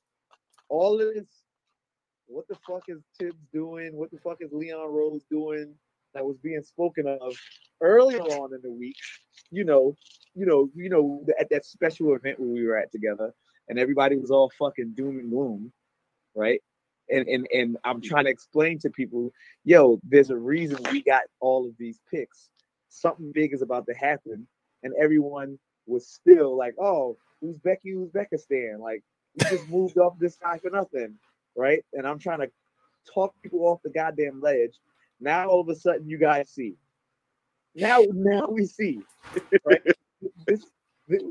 all of this what the fuck is Thibs doing? What the fuck is Leon Rose doing? That was being spoken of earlier on in the week. You know, you know, you know, at that special event where we were at together, and everybody was all fucking doom and gloom, right? And and and I'm trying to explain to people, yo, there's a reason we got all of these picks. Something big is about to happen, and everyone was still like, oh, who's Becky? Who's Uzbekistan? Like, we just moved off this guy for nothing right? And I'm trying to talk people off the goddamn ledge. Now all of a sudden you guys see. Now, now we see. Right? this, this,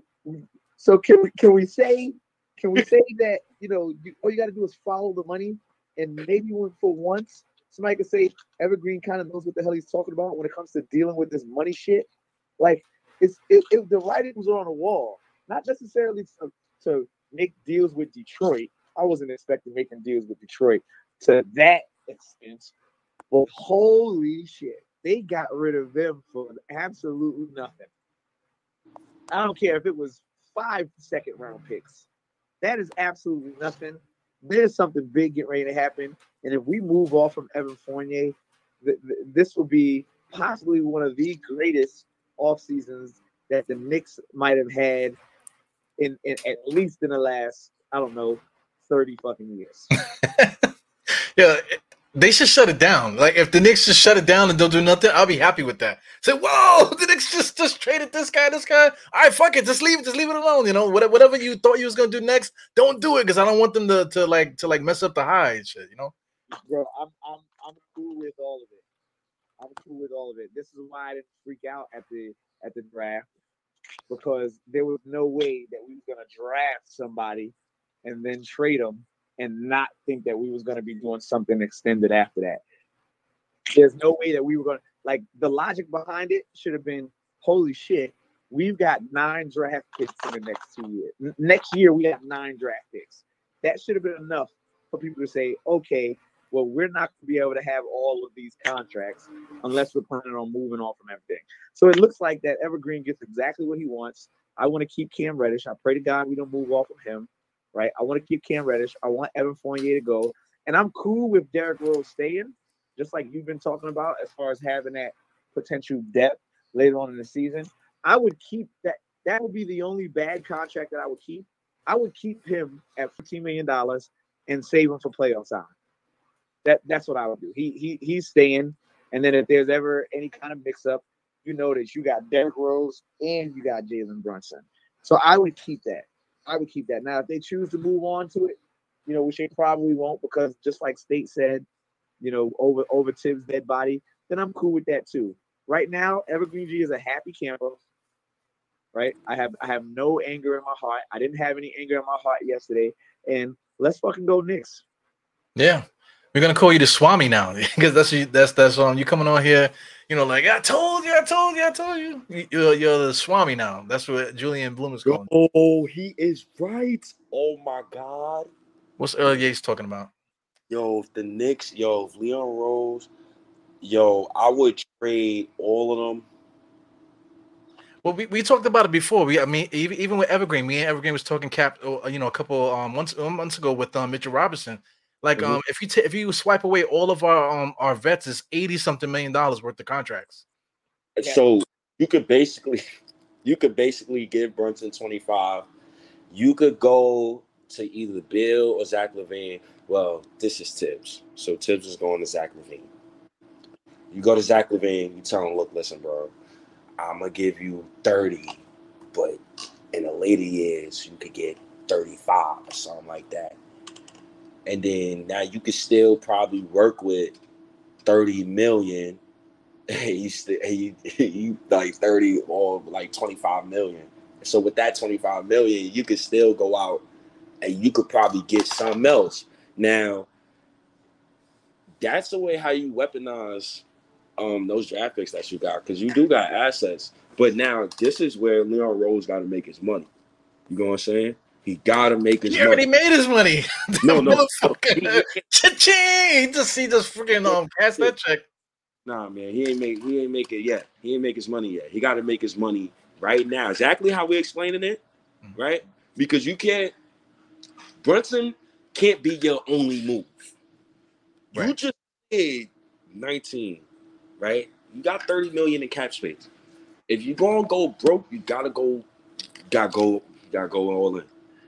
so can we can we say can we say that you know you, all you got to do is follow the money and maybe for once somebody could say Evergreen kind of knows what the hell he's talking about when it comes to dealing with this money shit. Like it's it, it, the writing was on the wall, not necessarily to, to make deals with Detroit, I wasn't expecting making deals with Detroit to that extent. But holy shit, they got rid of them for absolutely nothing. I don't care if it was five second round picks. That is absolutely nothing. There's something big getting ready to happen. And if we move off from Evan Fournier, th- th- this will be possibly one of the greatest off seasons that the Knicks might have had in, in at least in the last, I don't know, 30 fucking years. yeah, they should shut it down. Like if the Knicks just shut it down and don't do nothing, I'll be happy with that. Say, whoa, the Knicks just just traded this guy, this guy. All right, fuck it, just leave it, just leave it alone. You know, whatever you thought you was gonna do next, don't do it because I don't want them to to like to like mess up the high and shit. You know, bro, I'm I'm I'm cool with all of it. I'm cool with all of it. This is why I didn't freak out at the at the draft because there was no way that we were gonna draft somebody and then trade them and not think that we was going to be doing something extended after that. There's no way that we were going to like the logic behind it should have been holy shit. We've got nine draft picks in the next two years. N- next year we have nine draft picks. That should have been enough for people to say, okay, well, we're not going to be able to have all of these contracts unless we're planning on moving on from everything. So it looks like that Evergreen gets exactly what he wants. I want to keep Cam Reddish. I pray to God we don't move off of him right? I want to keep Cam Reddish. I want Evan Fournier to go. And I'm cool with Derrick Rose staying, just like you've been talking about as far as having that potential depth later on in the season. I would keep that. That would be the only bad contract that I would keep. I would keep him at $15 million and save him for playoff time. That that's what I would do. He he he's staying. And then if there's ever any kind of mix up, you know that you got Derrick Rose and you got Jalen Brunson. So I would keep that. I would keep that. Now, if they choose to move on to it, you know, which they probably won't, because just like State said, you know, over over Thibs' dead body, then I'm cool with that too. Right now, Evergreen G is a happy camper. Right, I have I have no anger in my heart. I didn't have any anger in my heart yesterday, and let's fucking go Knicks. Yeah, we're gonna call you the Swami now because that's that's that's um you coming on here, you know, like I told you, I told you, I told you. You're you're the Swami now. That's what Julian Bloom is calling. Oh, he is right. Oh my God. What's Earl Yates talking about? yo, if the Knicks, yo, if Leon Rose, yo, I would trade all of them. Well, we, we talked about it before. We, I mean, even, even with Evergreen, me and Evergreen was talking cap, uh, you know, a couple um months months ago with um Mitchell Robinson. Like, mm-hmm. um, if you t- if you swipe away all of our um our vets, is eighty something million dollars worth of contracts. So you could basically, you could basically give Brunson twenty five. You could go to either Bill or Zach LaVine. Well, this is Thibs, so Thibs is going to Zach LaVine. You go to Zach LaVine, you tell him, look, listen, bro, I'm gonna give you 30, but in the later years, you could get 35 or something like that. And then now you could still probably work with 30 million. He still he, he like 30 or like 25 million. So with that 25 million, you could still go out and you could probably get something else. Now, that's the way how you weaponize um those draft picks that you got because you do got assets. But now this is where Leon Rose got to make his money. You know what I'm saying? He got to make his. He already money. made his money. no, no, cha-ching! Just he just freaking um cash that check. Nah, man, he ain't make he ain't make it yet. He ain't make his money yet. He got to make his money right now. Exactly how we're explaining it, mm-hmm. right? Because you can't. Brunson can't be your only move. Right. You just paid 19 right? You got 30 million in cap space. If you gonna go broke, you gotta go, gotta go, gotta go all in.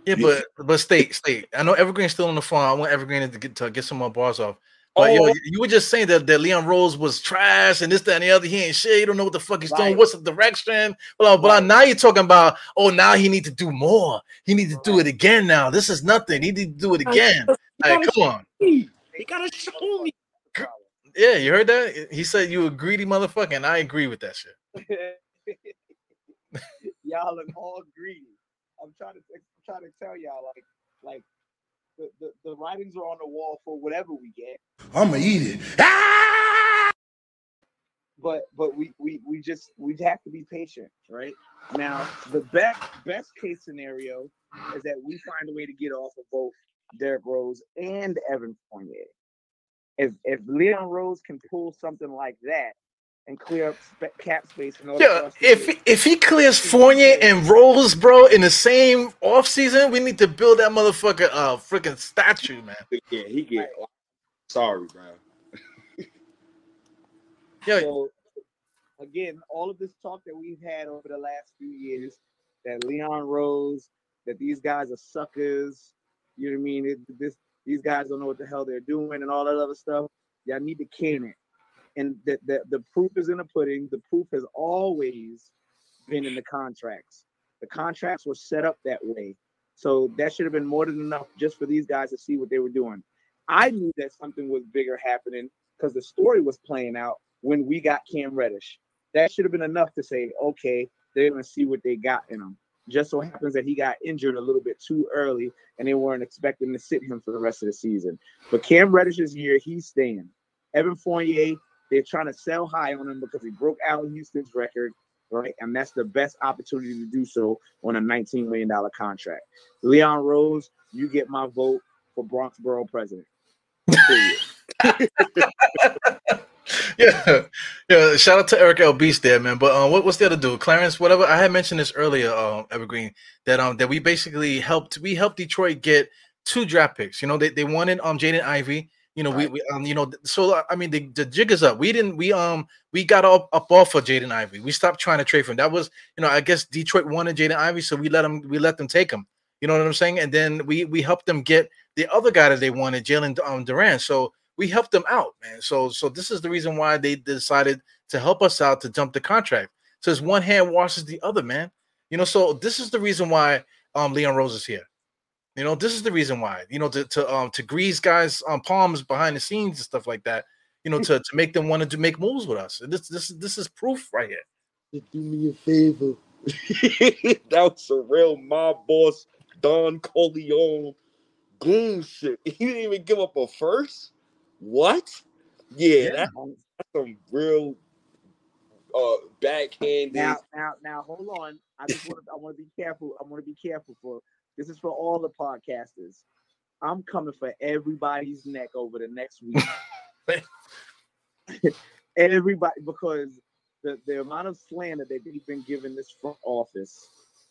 Yeah, but but state state. I know Evergreen's still on the phone. I want Evergreen to get to get some more bars off. But oh. yo, you were just saying that, that Leon Rose was trash and this, that, and the other. He ain't shit. You don't know what the fuck he's right. doing. What's the direction? But, but right. now you're talking about, oh, now he need to do more. He need to do it again now. This is nothing. He need to do it again. Like, come on. He gotta show me. Yeah, you heard that? He said you a greedy motherfucker, and I agree with that shit. y'all are all greedy. I'm trying to I'm trying to tell y'all like like the, the, the writings are on the wall for whatever we get. I'ma eat it. Ah! But but we we we just we have to be patient, right? Now the best best case scenario is that we find a way to get off of both Derrick Rose and Evan Fournier if if Leon Rose can pull something like that and clear up sp- cap space, yeah, if he, if he clears Fournier and Rose, bro, in the same off season, we need to build that motherfucker a freaking statue, man. Yeah, he get. Right. Sorry, bro. yeah. So, again, all of this talk that we've had over the last few years, that Leon Rose, that these guys are suckers. You know what I mean? It, this these guys don't know what the hell they're doing and all that other stuff. Y'all need to can it. And the, the, the proof is in the pudding. The proof has always been in the contracts. The contracts were set up that way. So that should have been more than enough just for these guys to see what they were doing. I knew that something was bigger happening because the story was playing out when we got Cam Reddish. That should have been enough to say, okay, they're going to see what they got in them. Just so happens that he got injured a little bit too early, and they weren't expecting to sit him for the rest of the season. But Cam Reddish's year, he's staying. Evan Fournier, they're trying to sell high on him because he broke Allan Houston's record, right? And that's the best opportunity to do so on a $19 million contract. Leon Rose, you get my vote for Bronx Borough president. yeah, yeah. Shout out to Eric L. Beast there, man. But um, what, what's the other dude? Clarence, whatever. I had mentioned this earlier, um, Evergreen, that um that we basically helped we helped Detroit get two draft picks. You know, they, they wanted um Jaden Ivey. You know, right. we, we um you know so I mean the, the jig is up. We didn't we um we got up up off of Jaden Ivey. We stopped trying to trade for him. That was you know I guess Detroit wanted Jaden Ivey, so we let them we let them take him. You know what I'm saying? And then we we helped them get the other guy that they wanted, Jalen um, Duren. So we helped them out, man. So so this is the reason why they decided to help us out to jump the contract. So it's one hand washes the other, man. You know, so this is the reason why um Leon Rose is here. You know, this is the reason why, you know, to to um to grease guys um palms behind the scenes and stuff like that, you know, to, to make them want to make moves with us. And this this this is proof right here. Do me a favor. that was a real mob boss Don Corleone goon shit. He didn't even give up a first. What? Yeah, yeah. That, that's some real uh backhand. Now, now, now, hold on. I just want to. I want to be careful. I want to be careful for this. Is for all the podcasters. I'm coming for everybody's neck over the next week. Everybody, because the, the amount of slander that they've been given this front office,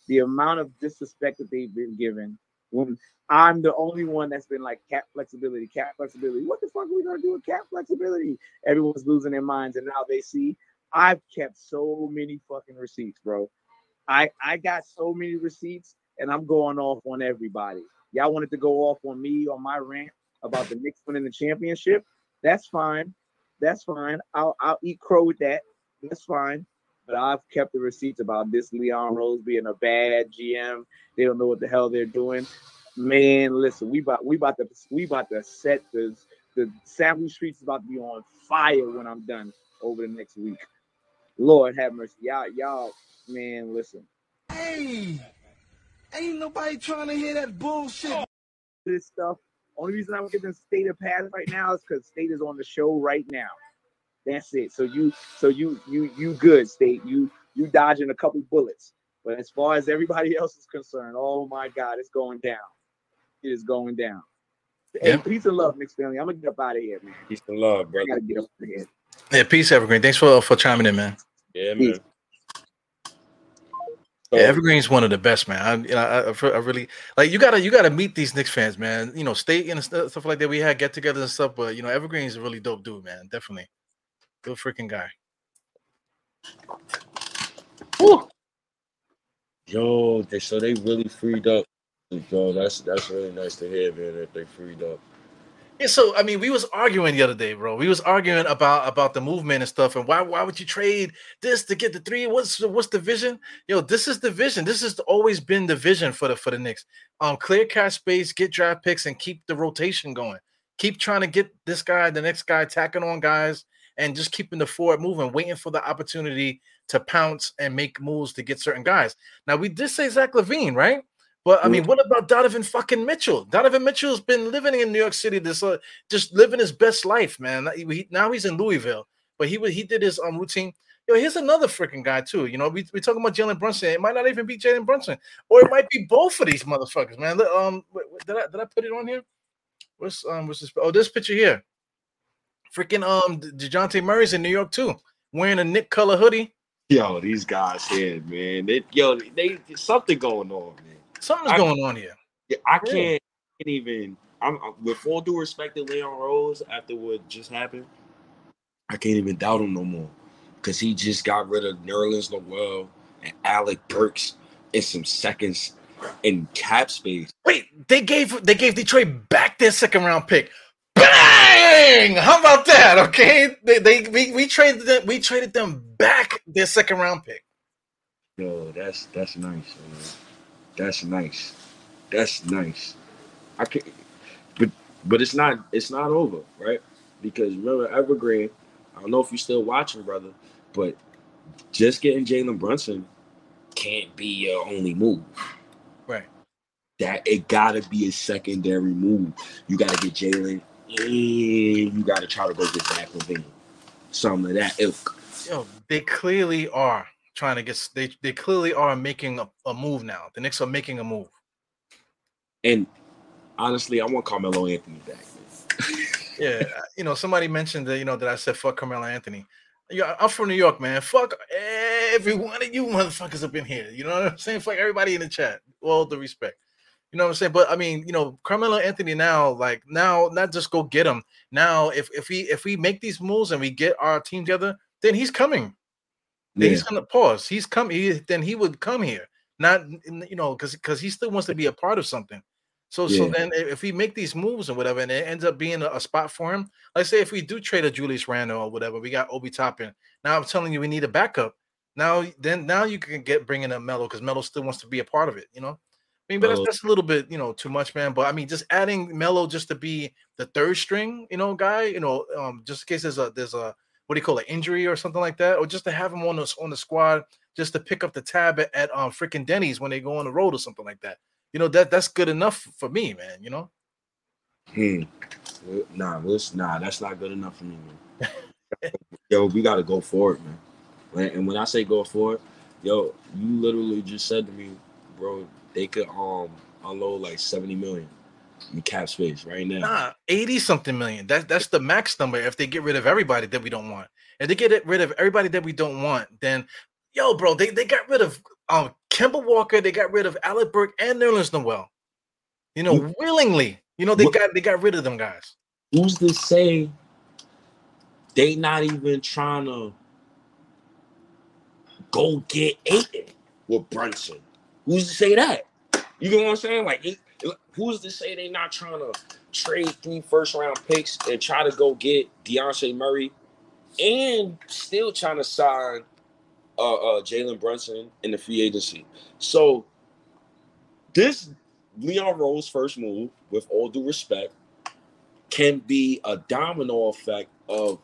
the amount of disrespect that they've been given, when I'm the only one that's been like cap flexibility, cap flexibility. What the fuck are we gonna do with cap flexibility? Everyone's losing their minds, and now they see I've kept so many fucking receipts, bro. I I got so many receipts, and I'm going off on everybody. Y'all wanted to go off on me on my rant about the Knicks winning the championship. That's fine. That's fine. I'll I'll eat crow with that. That's fine. But I've kept the receipts about this Leon Rose being a bad GM. They don't know what the hell they're doing. Man, listen, we about we about to we about to set the the Sample Streets about to be on fire when I'm done over the next week. Lord have mercy. Y'all, y'all, man, listen. Hey, ain't nobody trying to hear that bullshit. This stuff. Only reason I'm giving State a pass right now is because State is on the show right now. That's it. So you, so you, you, you good, State. You, you dodging a couple bullets. But as far as everybody else is concerned, oh my God, it's going down. It is going down. Hey, peace and love, Knicks family. I'm gonna get up out of here, man. Peace and love, I brother. gotta get up out of here. Yeah, peace, Evergreen. Thanks for for chiming in, man. Yeah, Peace. Man. So, Yeah, Evergreen's one of the best, man. I, you know, I, I I really like you gotta you gotta meet these Knicks fans, man. You know, state and stuff stuff like that. We had get-togethers and stuff, but you know, Evergreen's a really dope dude, man. Definitely, good freaking guy. yo, they so they really freed up. Yo, that's that's really nice to hear, man. That they freed up. Yeah, so I mean, we was arguing the other day, bro. We was arguing about about the movement and stuff, and why why would you trade this to get the three? What's what's the vision? Yo, this is the vision. This has always been the vision for the for the Knicks. Um, clear cash space, get draft picks, and keep the rotation going. Keep trying to get this guy, the next guy, tacking on guys, and just keeping the forward moving, waiting for the opportunity to pounce and make moves to get certain guys. Now we did say Zach LaVine, right? But I mean, what about Donovan fucking Mitchell? Donovan Mitchell's been living in New York City, this uh, just living his best life, man. He- now he's in Louisville, but he he did his um routine. Yo, here's another freaking guy too. You know, we we talking about Jalen Brunson. It might not even be Jalen Brunson, or it might be both of these motherfuckers, man. Um, did I did I put it on here? What's um what's this? Oh, this picture here. Freaking um Dejounte Murray's in New York too, wearing a Knick color hoodie. Yo, these guys here, man. They, yo, they something going on, man. Something's I- going on here. Yeah, I can't, can't even. I'm I'm- with full due respect to Leon Rose after what just happened. I can't even doubt him no more because he just got rid of Nerlens Noel and Alec Burks in some seconds in cap space. Wait, they gave they gave Detroit back their second round pick. Bang! How about that? Okay, they they we, we traded them we traded them back their second round pick. Yo, that's that's nice, man. That's nice. That's nice. I can but but it's not it's not over, right? Because remember Evergreen, I don't know if you're still watching, brother, but just getting Jalen Brunson can't be your only move. Right. That it gotta be a secondary move. You gotta get Jalen and you gotta try to go get Zach LaVine. Something of that ilk. Yo, they clearly are trying to get they they clearly are making a, a move now. The Knicks are making a move. And honestly, I want Carmelo Anthony back. Yeah, you know, somebody mentioned that you know that I said fuck Carmelo Anthony. Yeah, I'm from New York, man. Fuck every one of you motherfuckers up in here. You know what I'm saying? Fuck everybody in the chat. All the respect. You know what I'm saying? But I mean, you know, Carmelo Anthony now, like now, not just go get him. Now, if if we if we make these moves and we get our team together, then he's coming. Then He's gonna pause. He's coming. He, then he would come here. Not you know, because because he still wants to be a part of something. So so then if we make these moves and whatever, and it ends up being a, a spot for him, like say if we do trade a Julius Randle or whatever, we got Obi Toppin. Now I'm telling you, we need a backup. Now then now you can get bringing up Melo because Melo still wants to be a part of it. You know, I mean, but that's, Melo- that's a little bit you know too much, man. But I mean, just adding Melo just to be the third string, you know, guy, you know, um, just in case there's a there's a what do you call it, injury or something like that, or just to have him on the on the squad, just to pick up the tab at, at um freaking Denny's when they go on the road or something like that. You know that that's good enough for me, man. You know, Hmm. Nah, nah, that's not good enough for me, man. yo, we gotta go for it, man. And when I say go for it, yo, you literally just said to me, bro, they could um unload like 70 million in cap space right now. Nah, 80 something million. That's that's the max number if they get rid of everybody that we don't want. If they get rid of everybody that we don't want, then yo, bro, they, they got rid of um Kemba Walker, they got rid of Alec Burke and Nerlens Noel. You know, What- willingly. You know, they what- got they got rid of them guys. Who's to say they not even trying to go get Ayton with Brunson? Who's to say that? You know what I'm saying? Like, who's to say they not trying to trade three first round picks and try to go get Dejounte Murray and still trying to sign uh, uh, Jalen Brunson in the free agency? So, this Leon Rose first move, with all due respect, can be a domino effect of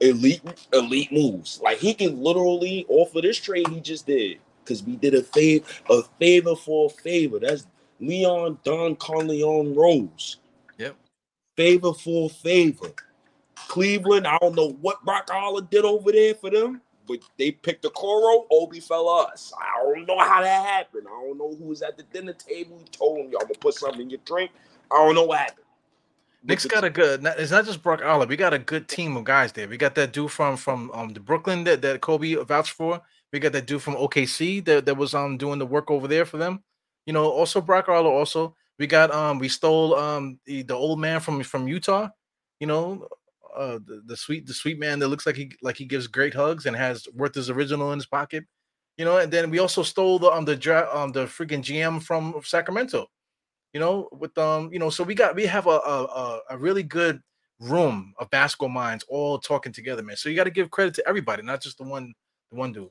elite elite moves. Like he can literally off of this trade he just did, because we did a favor a favor for a favor. That's Leon Don Corleone Rose. Yep. Favor for favor. Cleveland, I don't know what Brock Aller did over there for them, but they picked a Coro, Obi fell us. I don't know how that happened. I don't know who was at the dinner table. He told him, y'all gonna put something in your drink. I don't know what happened. Nick's got a good. It's not just Brock Aller. We got a good team of guys there. We got that dude from from um the Brooklyn that, that Kobe vouched for. We got that dude from OKC that, that was um doing the work over there for them. You know, also Brock Aller. Also, we got um we stole um the, the old man from from Utah. You know, uh the, the sweet the sweet man that looks like he like he gives great hugs and has worth his original in his pocket. You know, and then we also stole the um the dra- um the freaking GM from Sacramento you know, with um, you know, so we got we have a a, a- a really good room of basketball minds all talking together, man. So you got to give credit to everybody, not just the one the one dude.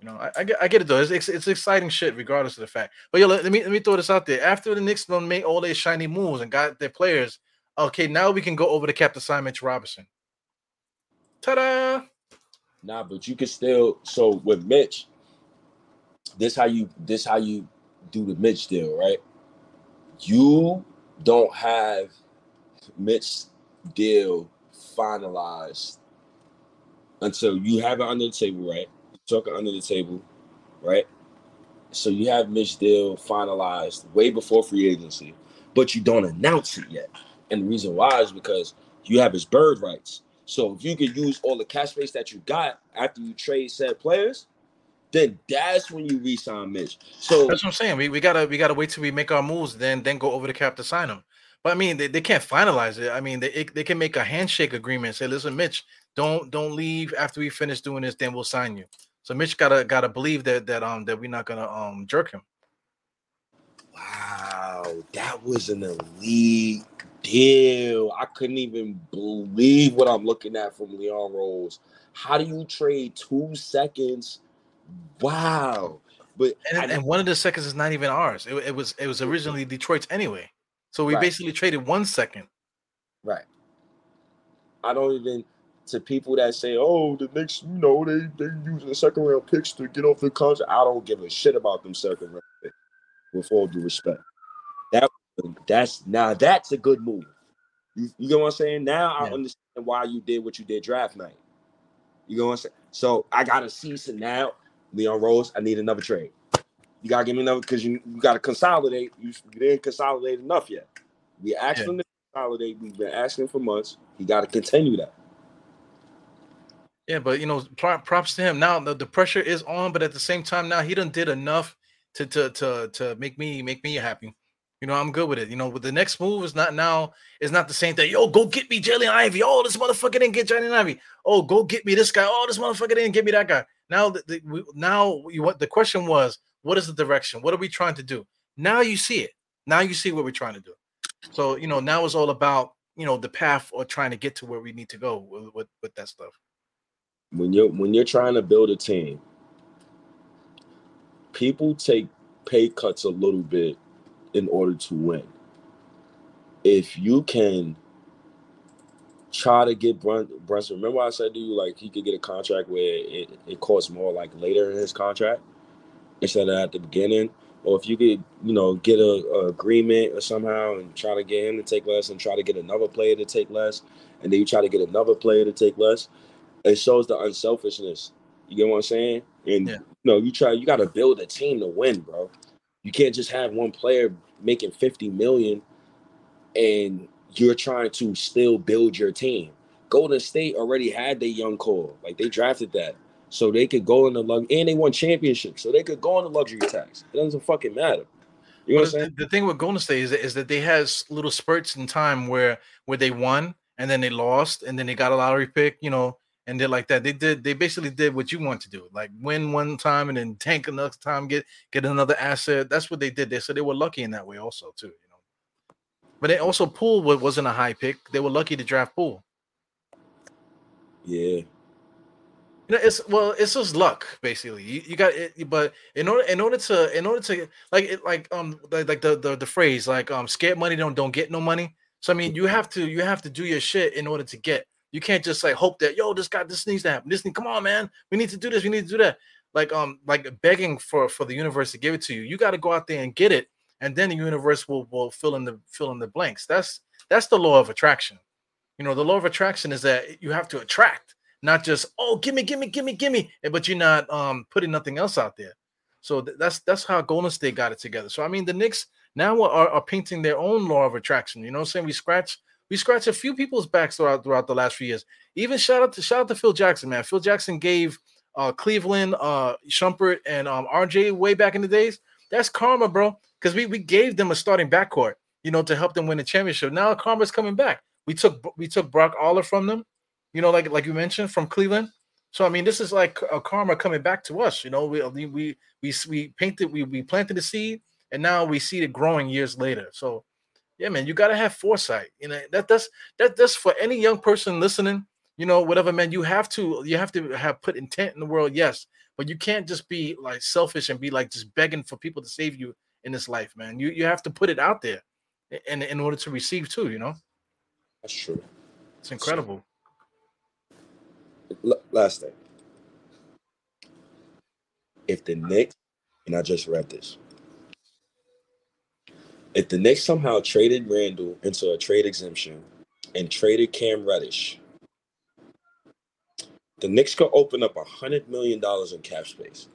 You know, I, I get I get it though. It's, it's exciting shit, regardless of the fact. But yo, let, let me let me throw this out there. After the Knicks done made all their shiny moves and got their players, okay, now we can go over to Captain Simon Robinson. Ta-da! Nah, but you can still. So with Mitch, this how you this how you do the Mitch deal, right? You don't have Mitch deal finalized until you have it under the table, right? It under the table, right? So you have Mitch deal finalized way before free agency, but you don't announce it yet. And the reason why is because you have his bird rights. So if you could use all the cash space that you got after you trade said players, then that's when you re-sign Mitch. So That's what I'm saying. We, we gotta we gotta wait till we make our moves, then then go over the Cap to sign him. But I mean, they, they can't finalize it. I mean, they they can make a handshake agreement. Say, listen, Mitch, don't don't leave after we finish doing this. Then we'll sign you. So Mitch gotta gotta believe that that um that we're not gonna um jerk him. wow, that was an elite deal. I couldn't even believe what I'm looking at from Leon Rose. How do you trade two seconds? Wow. But And, I- and one of the seconds is not even ours. It, it was it was originally Detroit's anyway. So we Right. basically traded one second. Right. I don't even to people that say, "Oh, the Knicks, you know, they they using second round picks to get off the contract." I don't give a shit about them second round picks. With all due respect, that that's now that's a good move. You, you get what I'm saying? Now I understand why you did what you did draft night. You know what I'm saying? So I got to season now. Leon Rose, I need another trade. You gotta give me another because you, you gotta consolidate. You, you didn't consolidate enough yet. We asked Yeah. him to consolidate. We've been asking for months. He got to continue that. Yeah, but you know, props to him. Now the, the pressure is on, but at the same time, now he done did enough to to to to make me make me happy. You know, I'm good with it. You know, with the next move is not now is not the same thing. Yo, go get me Jalen Ivey. Oh, this motherfucker didn't get Jalen Ivey. Oh, go get me this guy. Oh, this motherfucker didn't get me that guy. Now, the, the, we, now you what the question was, what is the direction? What are we trying to do? Now you see it. Now you see what we're trying to do. So you know, now it's all about you know the path or trying to get to where we need to go with with, with that stuff. When you're when you're trying to build a team, people take pay cuts a little bit in order to win. If you can try to get Brun- Brunson, remember I said to you like he could get a contract where it, it costs more like later in his contract instead of at the beginning. Or if you could, you know, get a, a agreement or somehow and try to get him to take less and try to get another player to take less, and then you try to get another player to take less, it shows the unselfishness. You get what I'm saying? And Yeah. you know, you try, you got to build a team to win, bro. You can't just have one player making 50 million and you're trying to still build your team. Golden State already had their young core. Like they drafted that. So they could go in the lug and they won championships. So they could go on the luxury tax. It doesn't fucking matter. You know what I'm saying? The, the thing with Golden State is that, is that they has little spurts in time where where they won and then they lost and then they got a lottery pick, you know, and they're like that. They did they basically did what you want to do, like win one time and then tank another time, get get another asset. That's what they did. They so they were lucky in that way also too, you know. But they also Poole wasn't a high pick. They were lucky to draft Poole. Yeah. You know, it's well, it's just luck basically. You, you got it, but in order in order to in order to like it like um like, like the, the the phrase like um scared money don't don't get no money. So I mean you have to you have to do your shit in order to get. You can't just like hope that yo this guy this needs to happen. This need come on man, we need to do this. We need to do that. Like um like begging for for the universe to give it to you. You got to go out there and get it, and then the universe will will fill in the fill in the blanks. That's that's the law of attraction. You know the law of attraction is that you have to attract not just oh gimme gimme gimme gimme but you're not um putting nothing else out there so th- that's that's how golden state got it together so i mean the knicks now are, are painting their own law of attraction you know what i'm saying we scratch we scratch a few people's backs throughout throughout the last few years even shout out to shout out to phil jackson man phil jackson gave uh cleveland uh shumpert and um rj way back in the days that's karma bro because we we gave them a starting backcourt you know to help them win the championship now karma's coming back we took we took brock aller from them you know, like like you mentioned from Cleveland. So I mean, this is like a karma coming back to us. You know, we we we we painted, we we planted the seed, and now we see it growing years later. So, yeah, man, you gotta have foresight. You know, that that's that that's for any young person listening. You know, whatever, man, you have to you have to have put intent in the world, yes, but you can't just be like selfish and be like just begging for people to save you in this life, man. You you have to put it out there, in in order to receive too. You know, that's true. It's incredible last thing. If the Knicks, and I just read this, if the Knicks somehow traded Randle into a trade exemption and traded Cam Reddish, the Knicks could open up a hundred million dollars in cap space.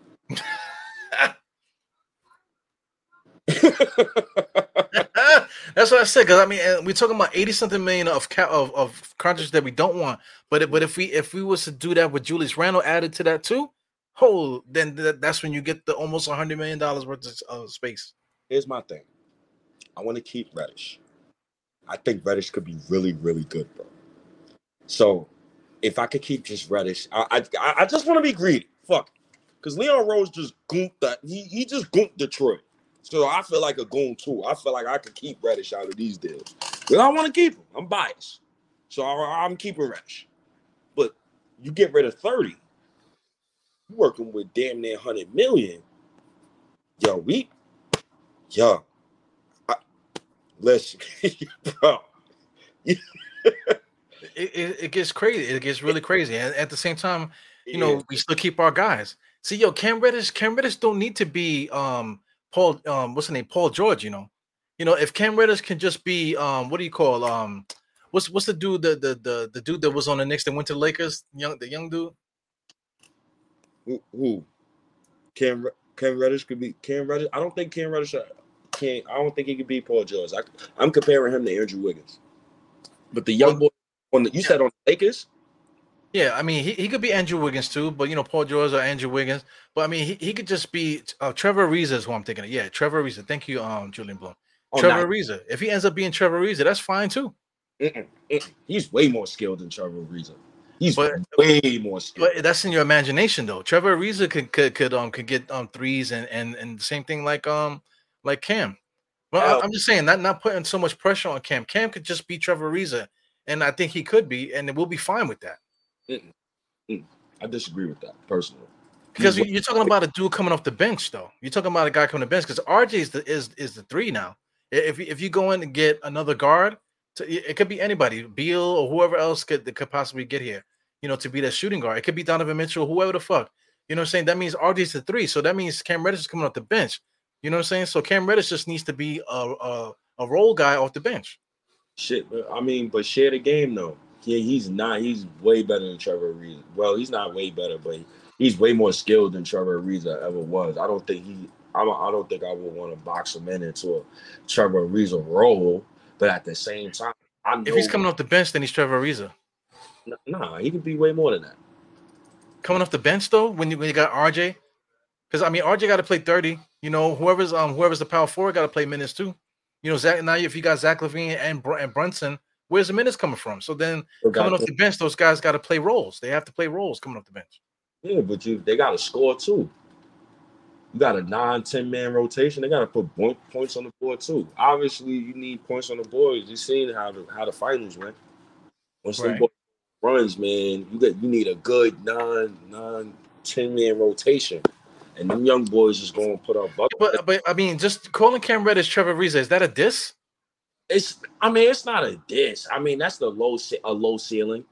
That's what I said. Because I mean, we're talking about eighty something million of ca- of of contracts that we don't want. But but if we if we was to do that with Julius Randle added to that too, whole then th- that's when you get the almost hundred million dollars worth of uh, space. Here's my thing. I want to keep Reddish. I think Reddish could be really really good, bro. So if I could keep just Reddish, I I, I just want to be greedy. Fuck, because Leon Rose just goomped that. He he just goomped Detroit. So I feel like a goon too. I feel like I could keep Reddish out of these deals. But I want to keep him. I'm biased. So I, am keeping Reddish. But you get rid of 30. You're working with damn near 100 million. Yo, we, yo, listen, bro. it, it, it, gets crazy. It gets really crazy. And at the same time, you know, we still keep our guys. See, yo, Cam Reddish, Cam Reddish don't need to be um Paul, um, what's the name? Paul George, you know. You know, if Cam Reddish can just be um, what do you call um what's what's the dude the the the, the dude that was on the Knicks that went to the Lakers, young the young dude? Who, who? Cam Cam Reddish could be Cam Reddish. I don't think Cam Reddish uh, can I don't think he could be Paul George. I, I'm comparing him to Andrew Wiggins. But the young boy on the you said on the Lakers? Yeah, I mean, he, he could be Andrew Wiggins too, but you know, Paul George or Andrew Wiggins. But I mean, he, he could just be uh, Trevor Ariza is who I'm thinking of. Yeah, Trevor Ariza. Thank you, um, Julian Bloom. Oh, Trevor Ariza. If he ends up being Trevor Ariza, that's fine too. Mm-mm, mm-mm. He's way more skilled than Trevor Ariza. He's but, way more skilled. But that's in your imagination, though. Trevor Ariza could could could um could get um threes and and and the same thing like um like Cam. Well, I'm just saying, not not putting so much pressure on Cam. Cam could just be Trevor Ariza, and I think he could be, and we'll be fine with that. Mm-mm. Mm, I disagree with that personally. Because you're talking about a dude coming off the bench, though. You're talking about a guy coming to the bench because RJ is the is is the three now. If if you go in and get another guard, to, it could be anybody, Beal or whoever else could that could possibly get here. You know, to be that shooting guard. It could be Donovan Mitchell, whoever the fuck. You know what I'm saying? That means RJ's the three, so that means Cam Reddish is coming off the bench. You know what I'm saying? So Cam Reddish just needs to be a a, a role guy off the bench. Shit, I mean, but share the game though. Yeah, he's not. He's way better than Trevor Ariza. Well, he's not way better, but he's way more skilled than Trevor Ariza ever was. I don't think he. I'm a, I don't think I would want to box him in into a Trevor Ariza role. But at the same time, I know If he's coming off the bench, then he's Trevor Ariza. Nah, he could be way more than that. Coming off the bench though, when you when you got RJ, because I mean RJ got to play thirty. You know, whoever's um whoever's the power forward got to play minutes too. You know, Zach. Now if you got Zach LaVine and Br- and Brunson, where's the minutes coming from? So then coming off the bench, those guys got to play roles. They have to play roles coming off the bench. Yeah, but you they got to score too. You got a 9 10 man rotation. They got to put point, points on the board too. Obviously, you need points on the board. You seen how the how the finals went. Once Right. boys runs, man, you got you need a good 9 9 10 man rotation. And them young boys is going to put up buckets. But but I mean, just calling Cam Reddish Trevor Ariza is that a diss? It's I mean, it's not a diss. I mean, that's the low a low ceiling.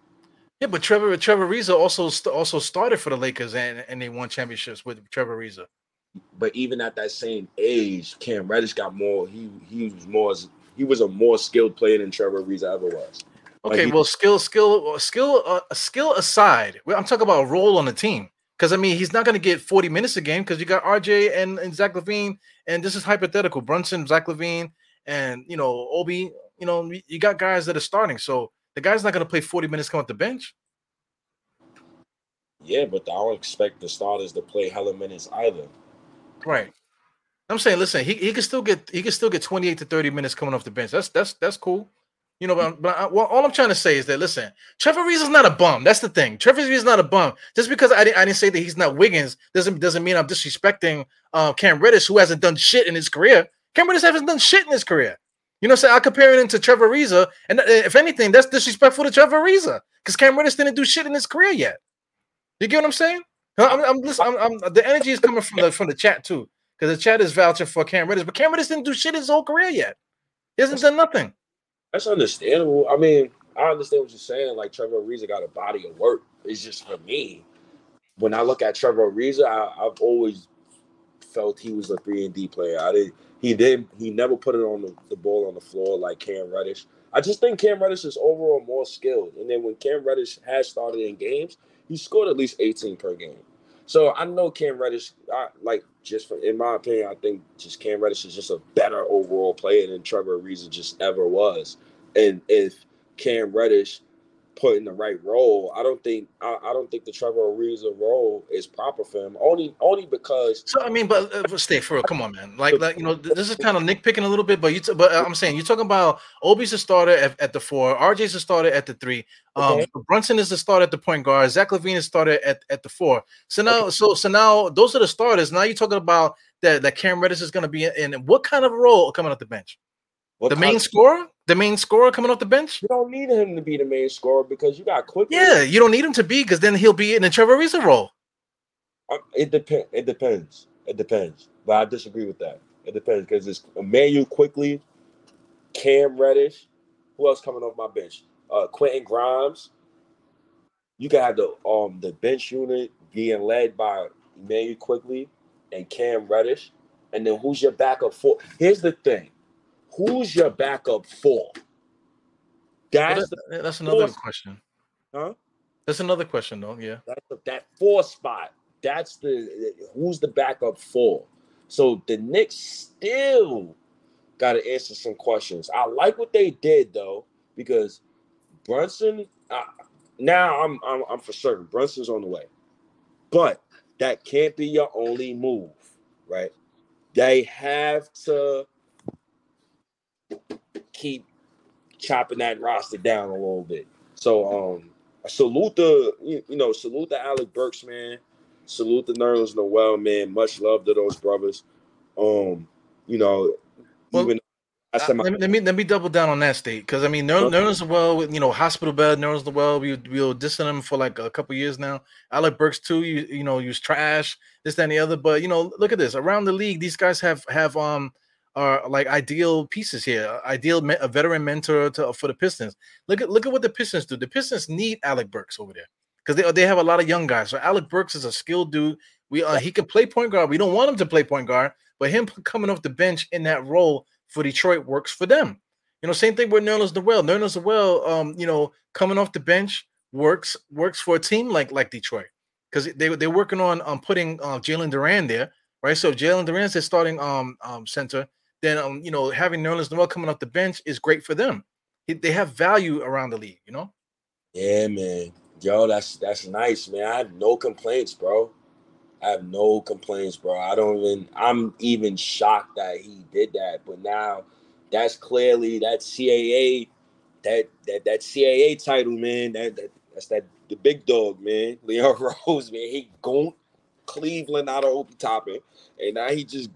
Yeah, but Trevor Trevor Ariza also also started for the Lakers and and they won championships with Trevor Ariza. But even at that same age, Cam Reddish got more. He he was more. He was a more skilled player than Trevor Ariza ever was. Like, Okay, he- well, skill, skill, skill, uh, skill aside, I'm talking about a role on the team. Because I mean, he's not going to get 40 minutes a game because you got RJ and, and Zach LaVine, and this is hypothetical. Brunson, Zach LaVine, and you know Obi. You know, you- got guys that are starting, so the guy's not going to play 40 minutes come off the bench. Yeah, but I don't expect the starters to play hella minutes either. Right. I'm saying, listen, he, he can still get he can still get 28 to 30 minutes coming off the bench. That's that's that's cool. You know, but, but I, well, all I'm trying to say is that listen, Trevor Ariza's not a bum. That's the thing. Trevor Ariza's not a bum. Just because I, didn't I didn't say that he's not Wiggins doesn't doesn't mean I'm disrespecting uh, Cam Reddish, who hasn't done shit in his career. Cam Reddish hasn't done shit in his career. You know, I'm saying I compare him to Trevor Ariza, and uh, if anything, that's disrespectful to Trevor Ariza because Cam Reddish didn't do shit in his career yet. You get what I'm saying? I'm, I'm, I'm, I'm the energy is coming from the from the chat too, because the chat is vouching for Cam Reddish, but Cam Reddish didn't do shit in his whole career yet. He hasn't done nothing. That's understandable. I mean, I understand what you're saying. Like Trevor Ariza got a body of work. It's just for me. When I look at Trevor Ariza, I, I've always felt he was a three and D player. I did. He did. He never put it on the, the ball on the floor like Cam Reddish. I just think Cam Reddish is overall more skilled. And then when Cam Reddish has started in games, he scored at least 18 per game. So I know Cam Reddish, I, like just for, in my opinion, I think just Cam Reddish is just a better overall player than Trevor Ariza just ever was. And if Cam Reddish put in the right role, I don't think I, I don't think the Trevor Ariza role is proper for him. Only only because So I mean, but uh, stay for real. Come on, man. Like, like you know, this is kind of nitpicking a little bit, but you. T- but uh, I'm saying you're talking about Obi's a starter at, at the four, RJ's a starter at the three, um, Okay. Brunson is the starter at the point guard, Zach LaVine is starter at, at the four. So now, so so now those are the starters. Now you're talking about that that Cam Reddish is going to be in, in what kind of role coming off the bench? What The main scorer, the main scorer coming off the bench. you don't need him to be the main scorer because you got quick. Yeah, you don't need him to be because then he'll be in the Trevor Ariza role. Uh, It depends. It depends. It depends. But I disagree with that. It depends because it's Immanuel Quickley, Cam Reddish. Who else coming off my bench? Uh, Quentin Grimes. You can have the um the bench unit being led by Immanuel Quickley and Cam Reddish, and then who's your backup for? Here's the thing: who's your backup for? Well, That's that- that's another question. Huh? That's another question, though. Yeah. That's the, that four spot. That's the who's the backup for. So the Knicks still got to answer some questions. I like what they did though because Brunson. Uh, now I'm, I'm I'm for certain Brunson's on the way, but that can't be your only move, right? They have to keep chopping that roster down a little bit. So um salute the you, you know salute the Alec Burks man, salute the Nerlens Noel man. Much love to those brothers. Um, you know, Well, even I said my, let, me, let me let me double down on that state because I mean Ner- Okay. Nerlens well you know hospital bed Nerlens well we we were dissing him for like a couple years now. Alec Burks too you you know he was trash this that, and the other but you know look at this around the league these guys have have um are like ideal pieces here ideal me- a veteran mentor to, for the Pistons. Look at look at what the Pistons do. The Pistons need Alec Burks over there because they they have a lot of young guys. So Alec Burks is a skilled dude. We uh, he can play point guard. We don't want him to play point guard, but him coming off the bench in that role for Detroit works for them. You know, same thing with Nerlens Noel. Nerlens Noel, um, you know, coming off the bench works works for a team like like Detroit because they they're working on um putting uh, Jalen Duren there. right? So Jalen Duren's is starting um um center, then um you know having Nerlens Noel coming off the bench is great for them. They have value around the league, you know. Yeah, man. Yo, that's that's nice, man. I have no complaints, bro. I have no complaints, bro. I don't even. I'm even shocked that he did that. But now, that's clearly that CAA, that that that CAA title, man. That, that that's that the big dog, man. Leon Rose, man. He gooned Cleveland out of Obi Toppin, and now he just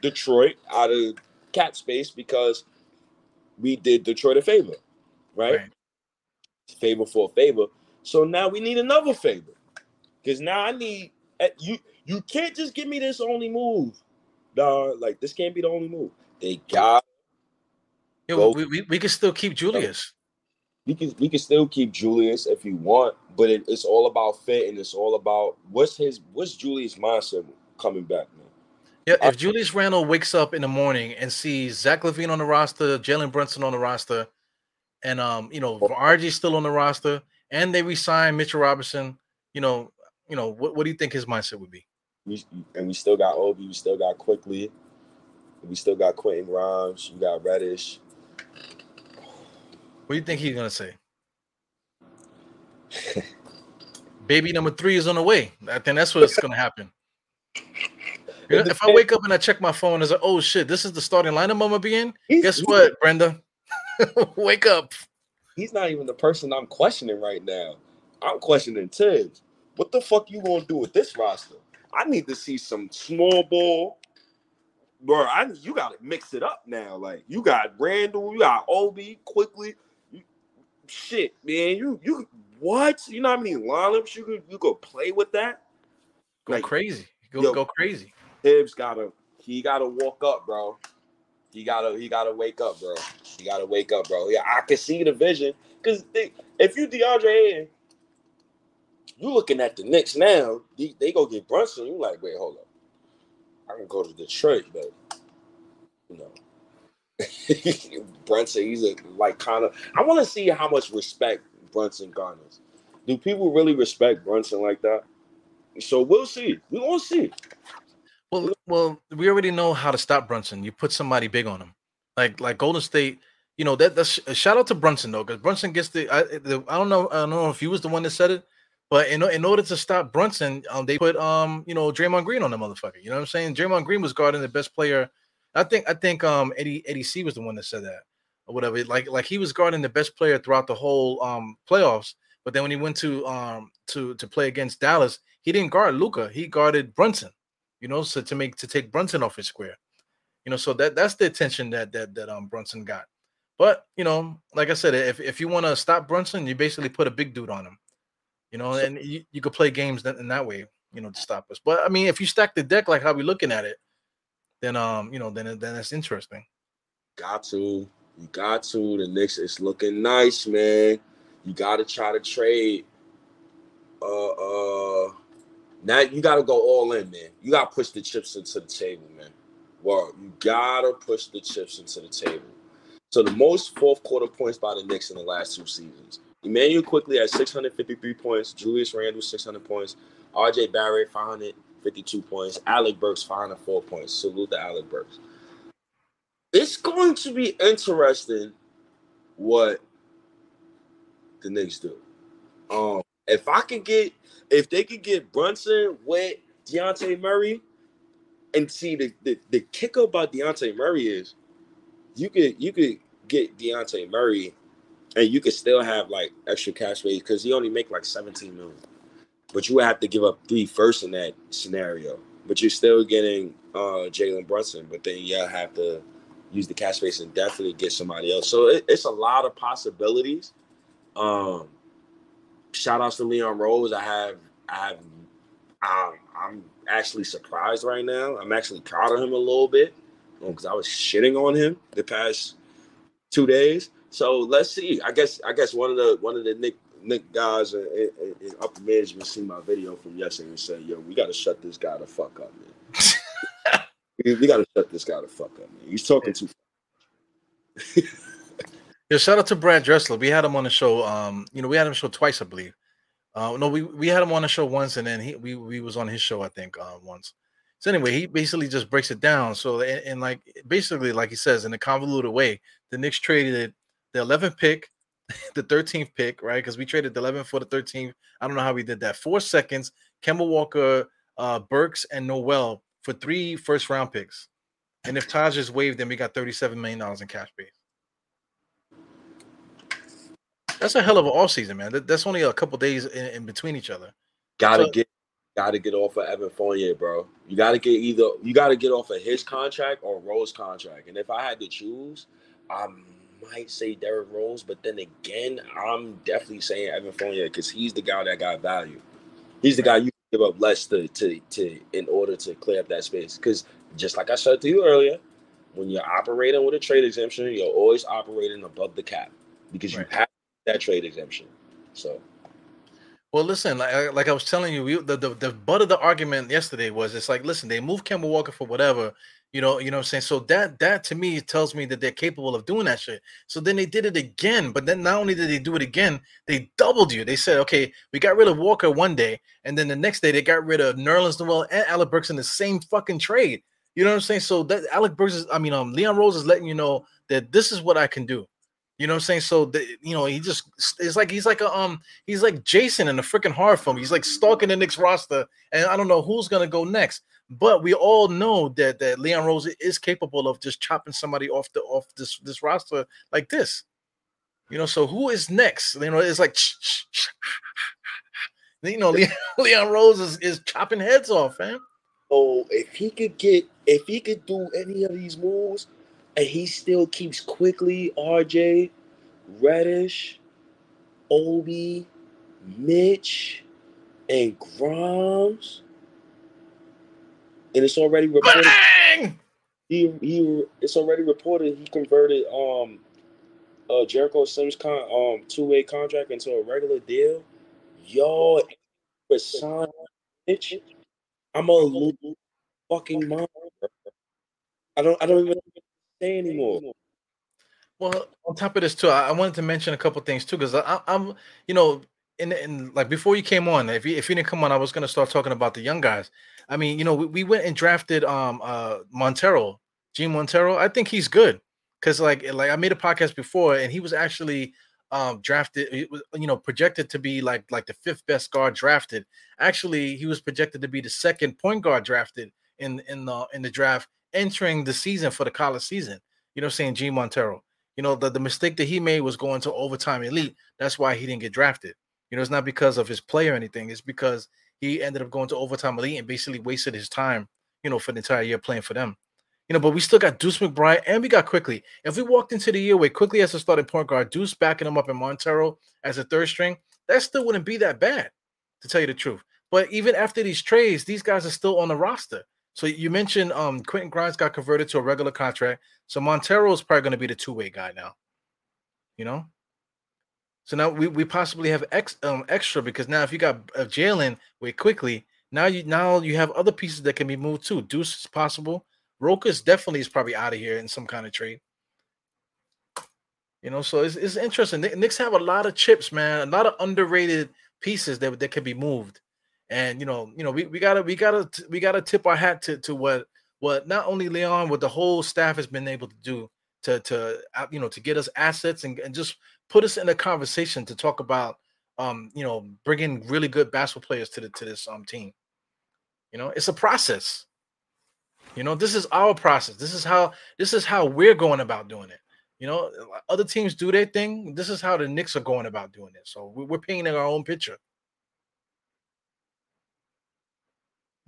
Detroit out of cap space because we did Detroit a favor, right? right. Favor for a favor. So now we need another favor. Because now I need eh, you you can't just give me this only move. Dog. Like this can't be the only move. They got yeah, we, we, we can still keep Julius. We can we can still keep Julius if you want, but it, it's all about fit and it's all about what's his what's Julius mindset coming back, man. Yeah, if Julius Randle wakes up in the morning and sees Zach LaVine on the roster, Jalen Brunson on the roster, and um, you know, RG still on the roster, and they resign Mitchell Robinson, you know, you know, what, what do you think his mindset would be? We, and we still got Obi, we still got Quickley, we still got Quentin Grimes, we got Reddish. What do you think he's gonna say? Baby number three is on the way. I think that's what's gonna happen. If I wake up and I check my phone, it's like, oh shit, this is the starting lineup I'm gonna be in. Guess what, Brenda? wake up he's not even the person I'm questioning right now. I'm questioning Thibs. What the fuck you gonna do with this roster? I need to see some small ball. Bro, I you gotta mix it up now. Like you got Randle, you got Obi Quickley. You, shit, man. You you what? You know how many lineups you could you could play with that? Go like, crazy. Go yo, go crazy. Thibs gotta he gotta walk up, bro. He gotta he gotta wake up, bro. He gotta wake up, bro. Yeah, I can see the vision. Cause they, if you DeAndre Ayton, you looking at the Knicks now, they, they go get Brunson. You like, wait, hold up. I can go to Detroit, but you know. Brunson, he's a like kind of I want to see how much respect Brunson garners. Do people really respect Brunson like that? So we'll see. We won't see. Well, well, we already know how to stop Brunson. You put somebody big on him, like like Golden State. You know that that's a shout out to Brunson though, because Brunson gets the I, the I don't know I don't know if he was the one that said it, but in in order to stop Brunson, um, they put um you know Draymond Green on the motherfucker. You know what I'm saying? Draymond Green was guarding the best player. I think I think um Eddie Eddie C was the one that said that or whatever. Like like he was guarding the best player throughout the whole um playoffs. But then when he went to um to to play against Dallas, he didn't guard Luka. He guarded Brunson you know, so to make to take Brunson off his square, you know, so that that's the attention that that that um Brunson got. But you know, like I said, if if you want to stop Brunson, you basically put a big dude on him, you know, and you, you could play games that, in that way, you know, to stop us. But I mean, if you stack the deck like how we looking at it, then um, you know, then then that's interesting. Got to, you got to. The Knicks is looking nice, man. You got to try to trade. Uh, uh, now you got to go all in, man. You got to push the chips into the table, man. Well, you got to push the chips into the table. So the most fourth quarter points by the Knicks in the last two seasons. Immanuel Quickley at 653 points, Julius Randle 600 points, RJ Barrett 552 points, Alec Burks 504 points. Salute to Alec Burks. It's going to be interesting what the Knicks do. Um, if I can get if they could get Brunson with Dejounte Murray, and see the, the, the kicker about Dejounte Murray is you could you could get Dejounte Murray and you could still have like extra cash space because he only make like 17 million. But you would have to give up three first in that scenario. But you're still getting uh Jalen Brunson, but then you have to use the cash space and definitely get somebody else. So it, it's a lot of possibilities. Um shout outs to Leon Rose. I have I have um, I'm actually surprised right now. I'm actually proud of him a little bit because um, I was shitting on him the past two days. So let's see. I guess I guess one of the one of the Nick Nick guys in, in, in upper management seen my video from yesterday and said, "Yo, we got to shut this guy the fuck up, man. we, we got to shut this guy the fuck up, man. He's talking too." Yeah, shout out to Brad Dressler. We had him on the show. Um, you know, we had him show twice, I believe. Uh, no, we we had him on the show once, and then he we we was on his show, I think, uh, once. So anyway, he basically just breaks it down. So and, and like basically, like he says, in a convoluted way, the Knicks traded the 11th pick, the 13th pick, right? Because we traded the 11th for the 13th. I don't know how we did that. Four seconds, Kemba Walker, uh, Burks, and Noel for three first round picks. And if Taj is waived, then we got $37 million in cash base. That's a hell of an off season, man. That, that's only a couple days in, in, between each other. Gotta so, get gotta get off of Evan Fournier, bro. You gotta get either you gotta get off of his contract or Rose contract. And if I had to choose, I might say Derrick Rose, but then again, I'm definitely saying Evan Fournier because he's the guy that got value. He's the guy you give up less to to to in order to clear up that space. Because just like I said to you earlier, when you're operating with a trade exemption, you're always operating above the cap because you have that trade exemption. So, well, listen, like, like I was telling you, we, the, the the butt of the argument yesterday was it's like, listen, they moved Kemba Walker for whatever, you know, you know what I'm saying. So that that to me tells me that they're capable of doing that shit. So then they did it again, but then not only did they do it again, they doubled you. They said, okay, we got rid of Walker one day, and then the next day they got rid of Nerlens Noel and Alec Burks in the same fucking trade. You know what I'm saying? So that Alec Burks is, I mean, um, Leon Rose is letting you know that this is what I can do. You know what I'm saying? So the, you know, he just it's like he's like a um he's like Jason in a freaking horror film. He's like stalking the Knicks roster, and I don't know who's gonna go next. But we all know that that Leon Rose is capable of just chopping somebody off the off this this roster like this. You know, so who is next? You know, it's like you know, Leon, Leon Rose is, is chopping heads off, man. Oh, if he could get if he could do any of these moves, and he still keeps Quickley RJ, Reddish, Obi, Mitch, and Grimes. And it's already reported. Bang! He he it's already reported he converted um uh Jericho Sims con um two way contract into a regular deal. Yo, sign Mitch, I'm a little fucking monster. I don't I don't even say anymore. Well, on top of this too, I, wanted to mention a couple things too, because I'm, you know, in, in like before you came on, if you if you didn't come on, I was gonna start talking about the young guys. I mean, you know, we, we went and drafted um uh Montero, Jean Montero. I think he's good because like like I made a podcast before, and he was actually um drafted you know projected to be like like the fifth best guard drafted actually he was projected to be the second point guard drafted in in the in the draft entering the season for the college season. You know, saying Jean Montero. You know, the, the mistake that he made was going to overtime elite. That's why he didn't get drafted. You know, it's not because of his play or anything. It's because he ended up going to overtime elite and basically wasted his time, you know, for the entire year playing for them. You know, but we still got Deuce McBride and we got Quickley. If we walked into the year with Quickley as a starting point guard, Deuce backing him up in Montero as a third string, that still wouldn't be that bad, to tell you the truth. But even after these trades, these guys are still on the roster. So you mentioned um Quentin Grimes got converted to a regular contract. So Montero is probably going to be the two-way guy now. You know? So now we, we possibly have ex, um, extra because now if you got uh, Jalen way Quickley now you now you have other pieces that can be moved too. Deuce is possible. Rokas definitely is probably out of here in some kind of trade. You know, so it's, it's interesting. Knicks have a lot of chips, man. A lot of underrated pieces that, that can be moved and you know, you know, we, we gotta we gotta we gotta tip our hat to to what what not only Leon, what the whole staff has been able to do to to uh, you know to get us assets and, and just put us in a conversation to talk about um you know bringing really good basketball players to the to this um team. You know, it's a process. You know, this is our process. This is how this is how we're going about doing it. You know, other teams do their thing. This is how the Knicks are going about doing it. So we're painting our own picture.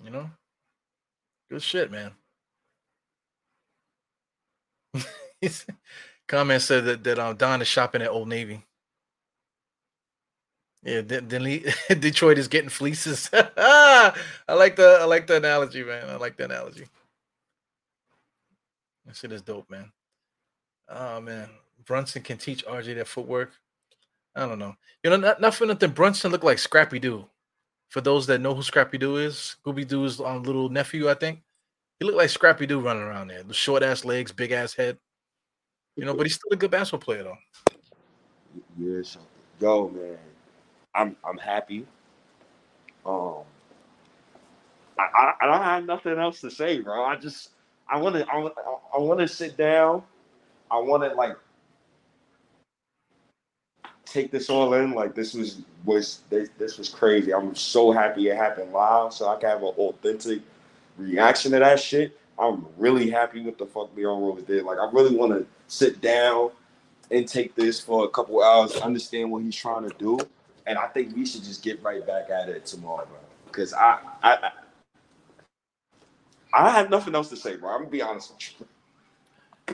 You know, good shit, man. Comment said that that um, Don is shopping at Old Navy. Yeah, then, then Detroit is getting fleeces. I like the I like the analogy, man. I like the analogy. That shit is dope, man. Oh man, Brunson can teach RJ that footwork. I don't know. You know, not, not for nothing. Brunson look like Scrappy Doo for those that know who Scrappy Doo is, Scooby Doo's um, little nephew, I think. He looked like Scrappy Doo running around there. The short ass legs, big ass head. You know, but he's still a good basketball player though. Yes, go man. I'm I'm happy. Um, I, I don't have nothing else to say, bro. I just I want to I, I want to sit down. I want to like take this all in. Like this was was this, this was crazy. I'm so happy it happened live, so I can have an authentic reaction to that shit. I'm really happy with the fuck Leon Rose did. Like I really want to sit down and take this for a couple hours, understand what he's trying to do, and I think we should just get right back at it tomorrow, bro. Because I, I I have nothing else to say, bro. I'm gonna be honest with you.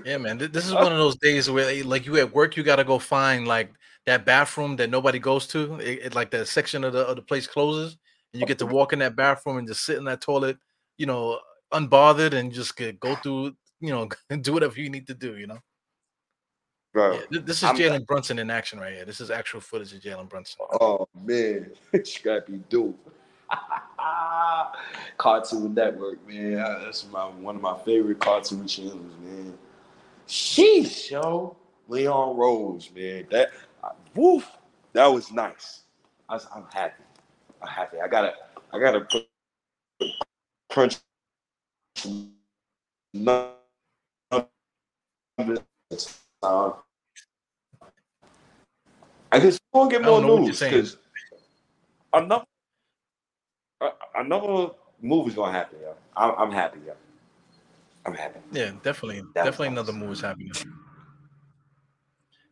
Yeah, man. This is one of those days where, like, you at work, you gotta go find like that bathroom that nobody goes to. It, it, like that section of the of the place closes, and you get to walk in that bathroom and just sit in that toilet, you know, unbothered, and just get, go through, you know, and do whatever you need to do. You know. Bro, yeah, this is Jalen Brunson in action right here. This is actual footage of Jalen Brunson. Oh man, Scrappy Doo. Cartoon Network, man. That's my one of my favorite cartoon channels, man. Sheesh, yo. Leon Rose, man. That woof, that was nice. I was, I'm happy. I'm happy. I gotta I gotta put crunch numbers. I guess we'll get more news because enough another uh, move is gonna happen, yo. I'm, I'm happy, yo. I'm happy. Yeah, definitely, definitely another move is happening.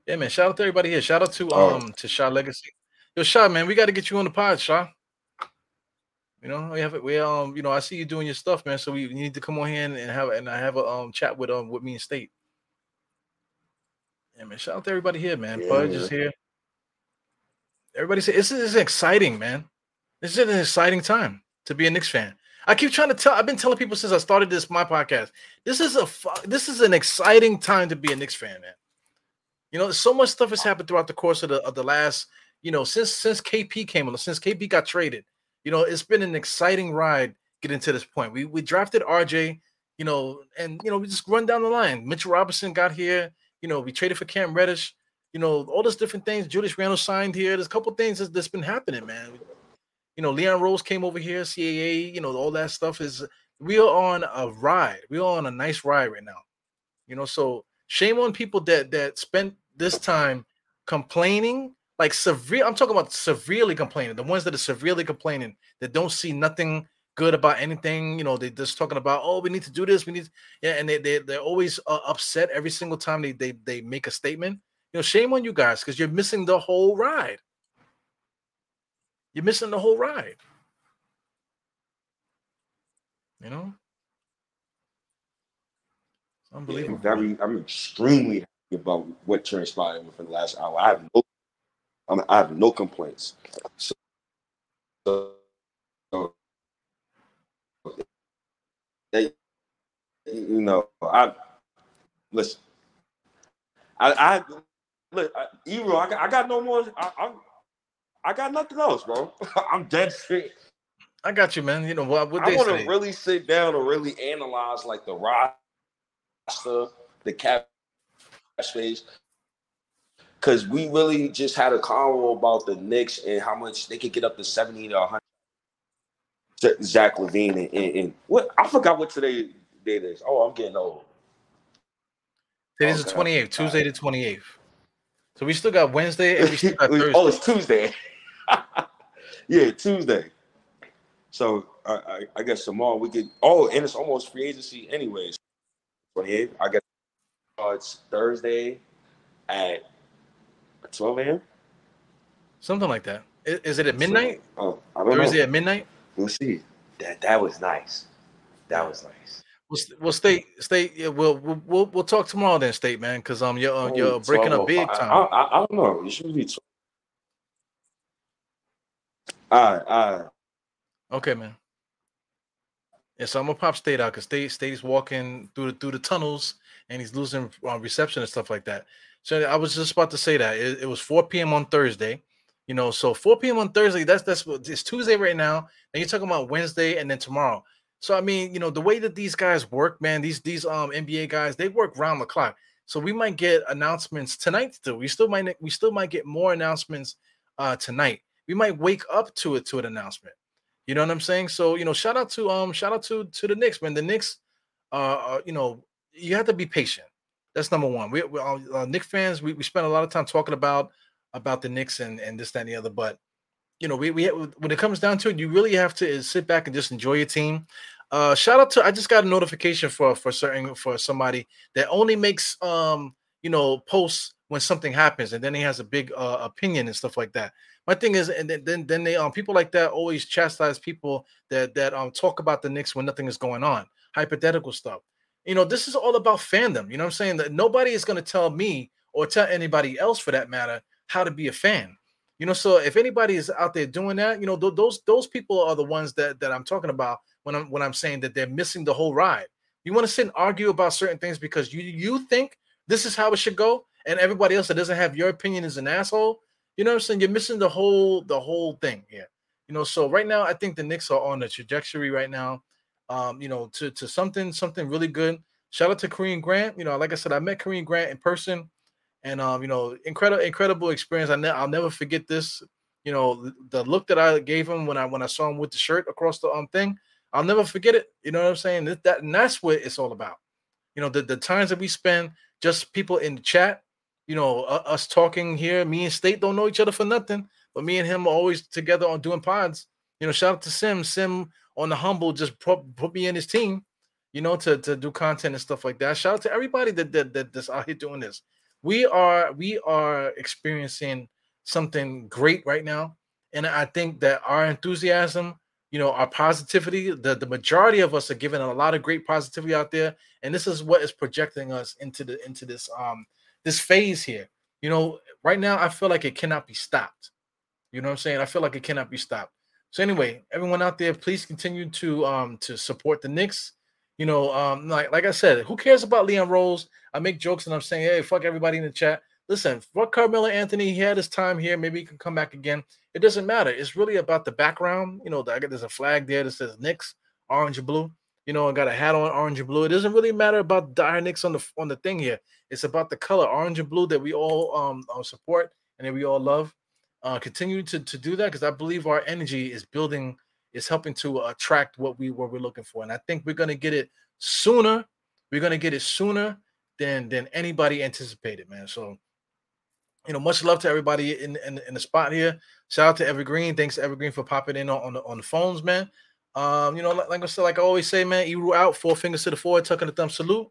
Yeah, man. Shout out to everybody here. Shout out to oh. um to Shaw Legacy. Yo, Shaw, man, we got to get you on the pod, Shaw. You know, we have it. We um, you know, I see you doing your stuff, man. So we need to come on here and have and I have a um chat with um with me and State. Yeah, man. Shout out to everybody here, man. Yeah, Pudge is here. Everybody say this is exciting, man. This is an exciting time to be a Knicks fan. I keep trying to tell. I've been telling people since I started this my podcast. This is a this is an exciting time to be a Knicks fan, man. You know, so much stuff has happened throughout the course of the of the last, you know, since since KP came on, since KP got traded. You know, it's been an exciting ride getting to this point. We we drafted RJ, you know, and you know, we just run down the line. Mitchell Robinson got here. You know, we traded for Cam Reddish. You know, all those different things. Julius Randle signed here. There's a couple things that's, that's been happening, man you know, Leon Rose came over here, CAA, you know, all that stuff is we are on a ride. We are on a nice ride right now. You know, so shame on people that that spent this time complaining, like severe. I'm talking about severely complaining, the ones that are severely complaining that don't see nothing good about anything. You know, they're just talking about, oh, we need to do this, we need, yeah, and they they they're always uh, upset every single time they they they make a statement. You know, shame on you guys because you're missing the whole ride. You're missing the whole ride. You know? Unbelievable. Yeah, I'm, extremely happy about what transpired within the last hour. I have no I'm, I have no complaints. So, so they, you know, I listen. I, I look, I, Ebro, I got, I got no more. I, I'm I got nothing else, bro. I'm dead serious. I got you, man. You know what? what I want to really sit down and really analyze like the roster, the cap space, because we really just had a convo about the Knicks and how much they could get up to seventy to hundred. Zach LaVine and, and, and, what I forgot what today date is. Oh, I'm getting old. Today's okay. the 28th, Tuesday the 28th. So we still got Wednesday and we still got Thursday. oh, it's Tuesday. yeah, Tuesday. So I, I, I, guess tomorrow we could. Oh, and it's almost free agency anyways. Twenty eighth. I guess uh, it's Thursday at twelve a.m. Something like that. Is, is it at midnight? So, oh, or know. is it at midnight? We'll see. That that was nice. That was nice. We'll, we'll stay stay. Yeah, we'll we'll we'll talk tomorrow then, state man, because um you're uh, you're breaking up big time. I, I, I, don't know. You should be all right, all right. Okay, man. Yeah, so I'm gonna pop State out because State State's walking through the through the tunnels and he's losing uh, reception and stuff like that. So I was just about to say that it, it, was 4 p.m. on Thursday. You know, so 4 p.m. on Thursday. That's that's it's Tuesday right now. And you're talking about Wednesday and then tomorrow. So I mean, you know, the way that these guys work, man, these these um NBA guys, they work round the clock. So we might get announcements tonight. Still, we still might we still might get more announcements uh tonight we might wake up to it to an announcement. You know what I'm saying? So you know, shout out to um, shout out to to the Knicks, man. The Knicks, uh, uh you know, you have to be patient. That's number one. We, we uh, uh Knicks fans, we, we spend a lot of time talking about about the Knicks and and this that and the other, but you know, we, we when it comes down to it, you really have to sit back and just enjoy your team. Uh, shout out to I just got a notification for for certain for somebody that only makes um you know posts when something happens and then he has a big uh, opinion and stuff like that. My thing is, and then then, they um people like that always chastise people that that um talk about the Knicks when nothing is going on, hypothetical stuff. You know, this is all about fandom. You know what I'm saying? That nobody is going to tell me or tell anybody else for that matter how to be a fan. You know, so if anybody is out there doing that, you know, th- those those people are the ones that that I'm talking about when I'm when I'm saying that they're missing the whole ride. You want to sit and argue about certain things because you you think this is how it should go, and everybody else that doesn't have your opinion is an asshole. You know what I'm saying? You're missing the whole the whole thing here. You know, so right now I think the Knicks are on a trajectory right now. Um, you know, to to something something really good. Shout out to Kareem Grant. You know, like I said, I met Kareem Grant in person, and um, you know, incredible incredible experience. I ne- I'll never forget this. You know, the, look that I gave him when I when I saw him with the shirt across the um thing. I'll never forget it. You know what I'm saying? That, that and that's what it's all about. You know, the, the times that we spend just people in the chat, you know, uh, us talking here. Me and State don't know each other for nothing, but me and him are always together on doing pods. You know, shout out to Sim. Sim on the humble just put, put me in his team, you know, to, to do content and stuff like that. Shout out to everybody that, that, that that's out here doing this. We are we are experiencing something great right now. And I think that our enthusiasm you know our positivity the, the majority of us are giving a lot of great positivity out there and this is what is projecting us into the into this um this phase here you know right now i feel like it cannot be stopped you know what i'm saying i feel like it cannot be stopped so anyway everyone out there please continue to um to support the Knicks you know um like like i said who cares about leon rose i make jokes and i'm saying hey fuck everybody in the chat listen, fuck Carmelo Anthony. He had his time here. Maybe he can come back again. It doesn't matter. It's really about the background. You know, there's a flag there that says Knicks, orange and blue. You know, I got a hat on, orange and blue. It doesn't really matter about dire Knicks on the on the thing here. It's about the color, orange and blue, that we all um uh, support and that we all love. Uh, continue to to do that because I believe our energy is building, is helping to attract what we what we're looking for, and I think we're gonna get it sooner. We're gonna get it sooner than than anybody anticipated, man. So you know, much love to everybody in, in, in the spot here. Shout out to Evergreen. Thanks Evergreen for popping in on, on the on the phones, man. Um, you know, like, like I said, like I always say, man, Eru out, four fingers to the forward, tucking the thumb salute.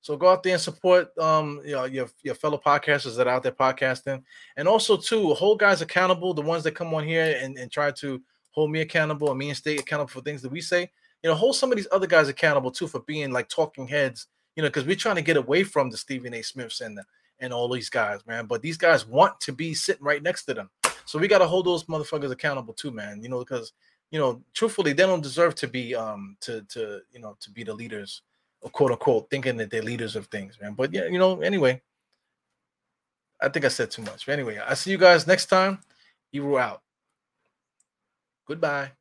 So go out there and support um you know your, your fellow podcasters that are out there podcasting. And also too, hold guys accountable, the ones that come on here and, and try to hold me accountable and me and state accountable for things that we say. You know, hold some of these other guys accountable too for being like talking heads, you know, because we're trying to get away from the Stephen A. Smiths and the and all these guys, man. But these guys want to be sitting right next to them. So we got to hold those motherfuckers accountable too, man. You know, because you know, truthfully, they don't deserve to be um to to you know to be the leaders, quote unquote, thinking that they're leaders of things, man. But yeah, you know, anyway, I think I said too much. But anyway, I see you guys next time. You were out. Goodbye.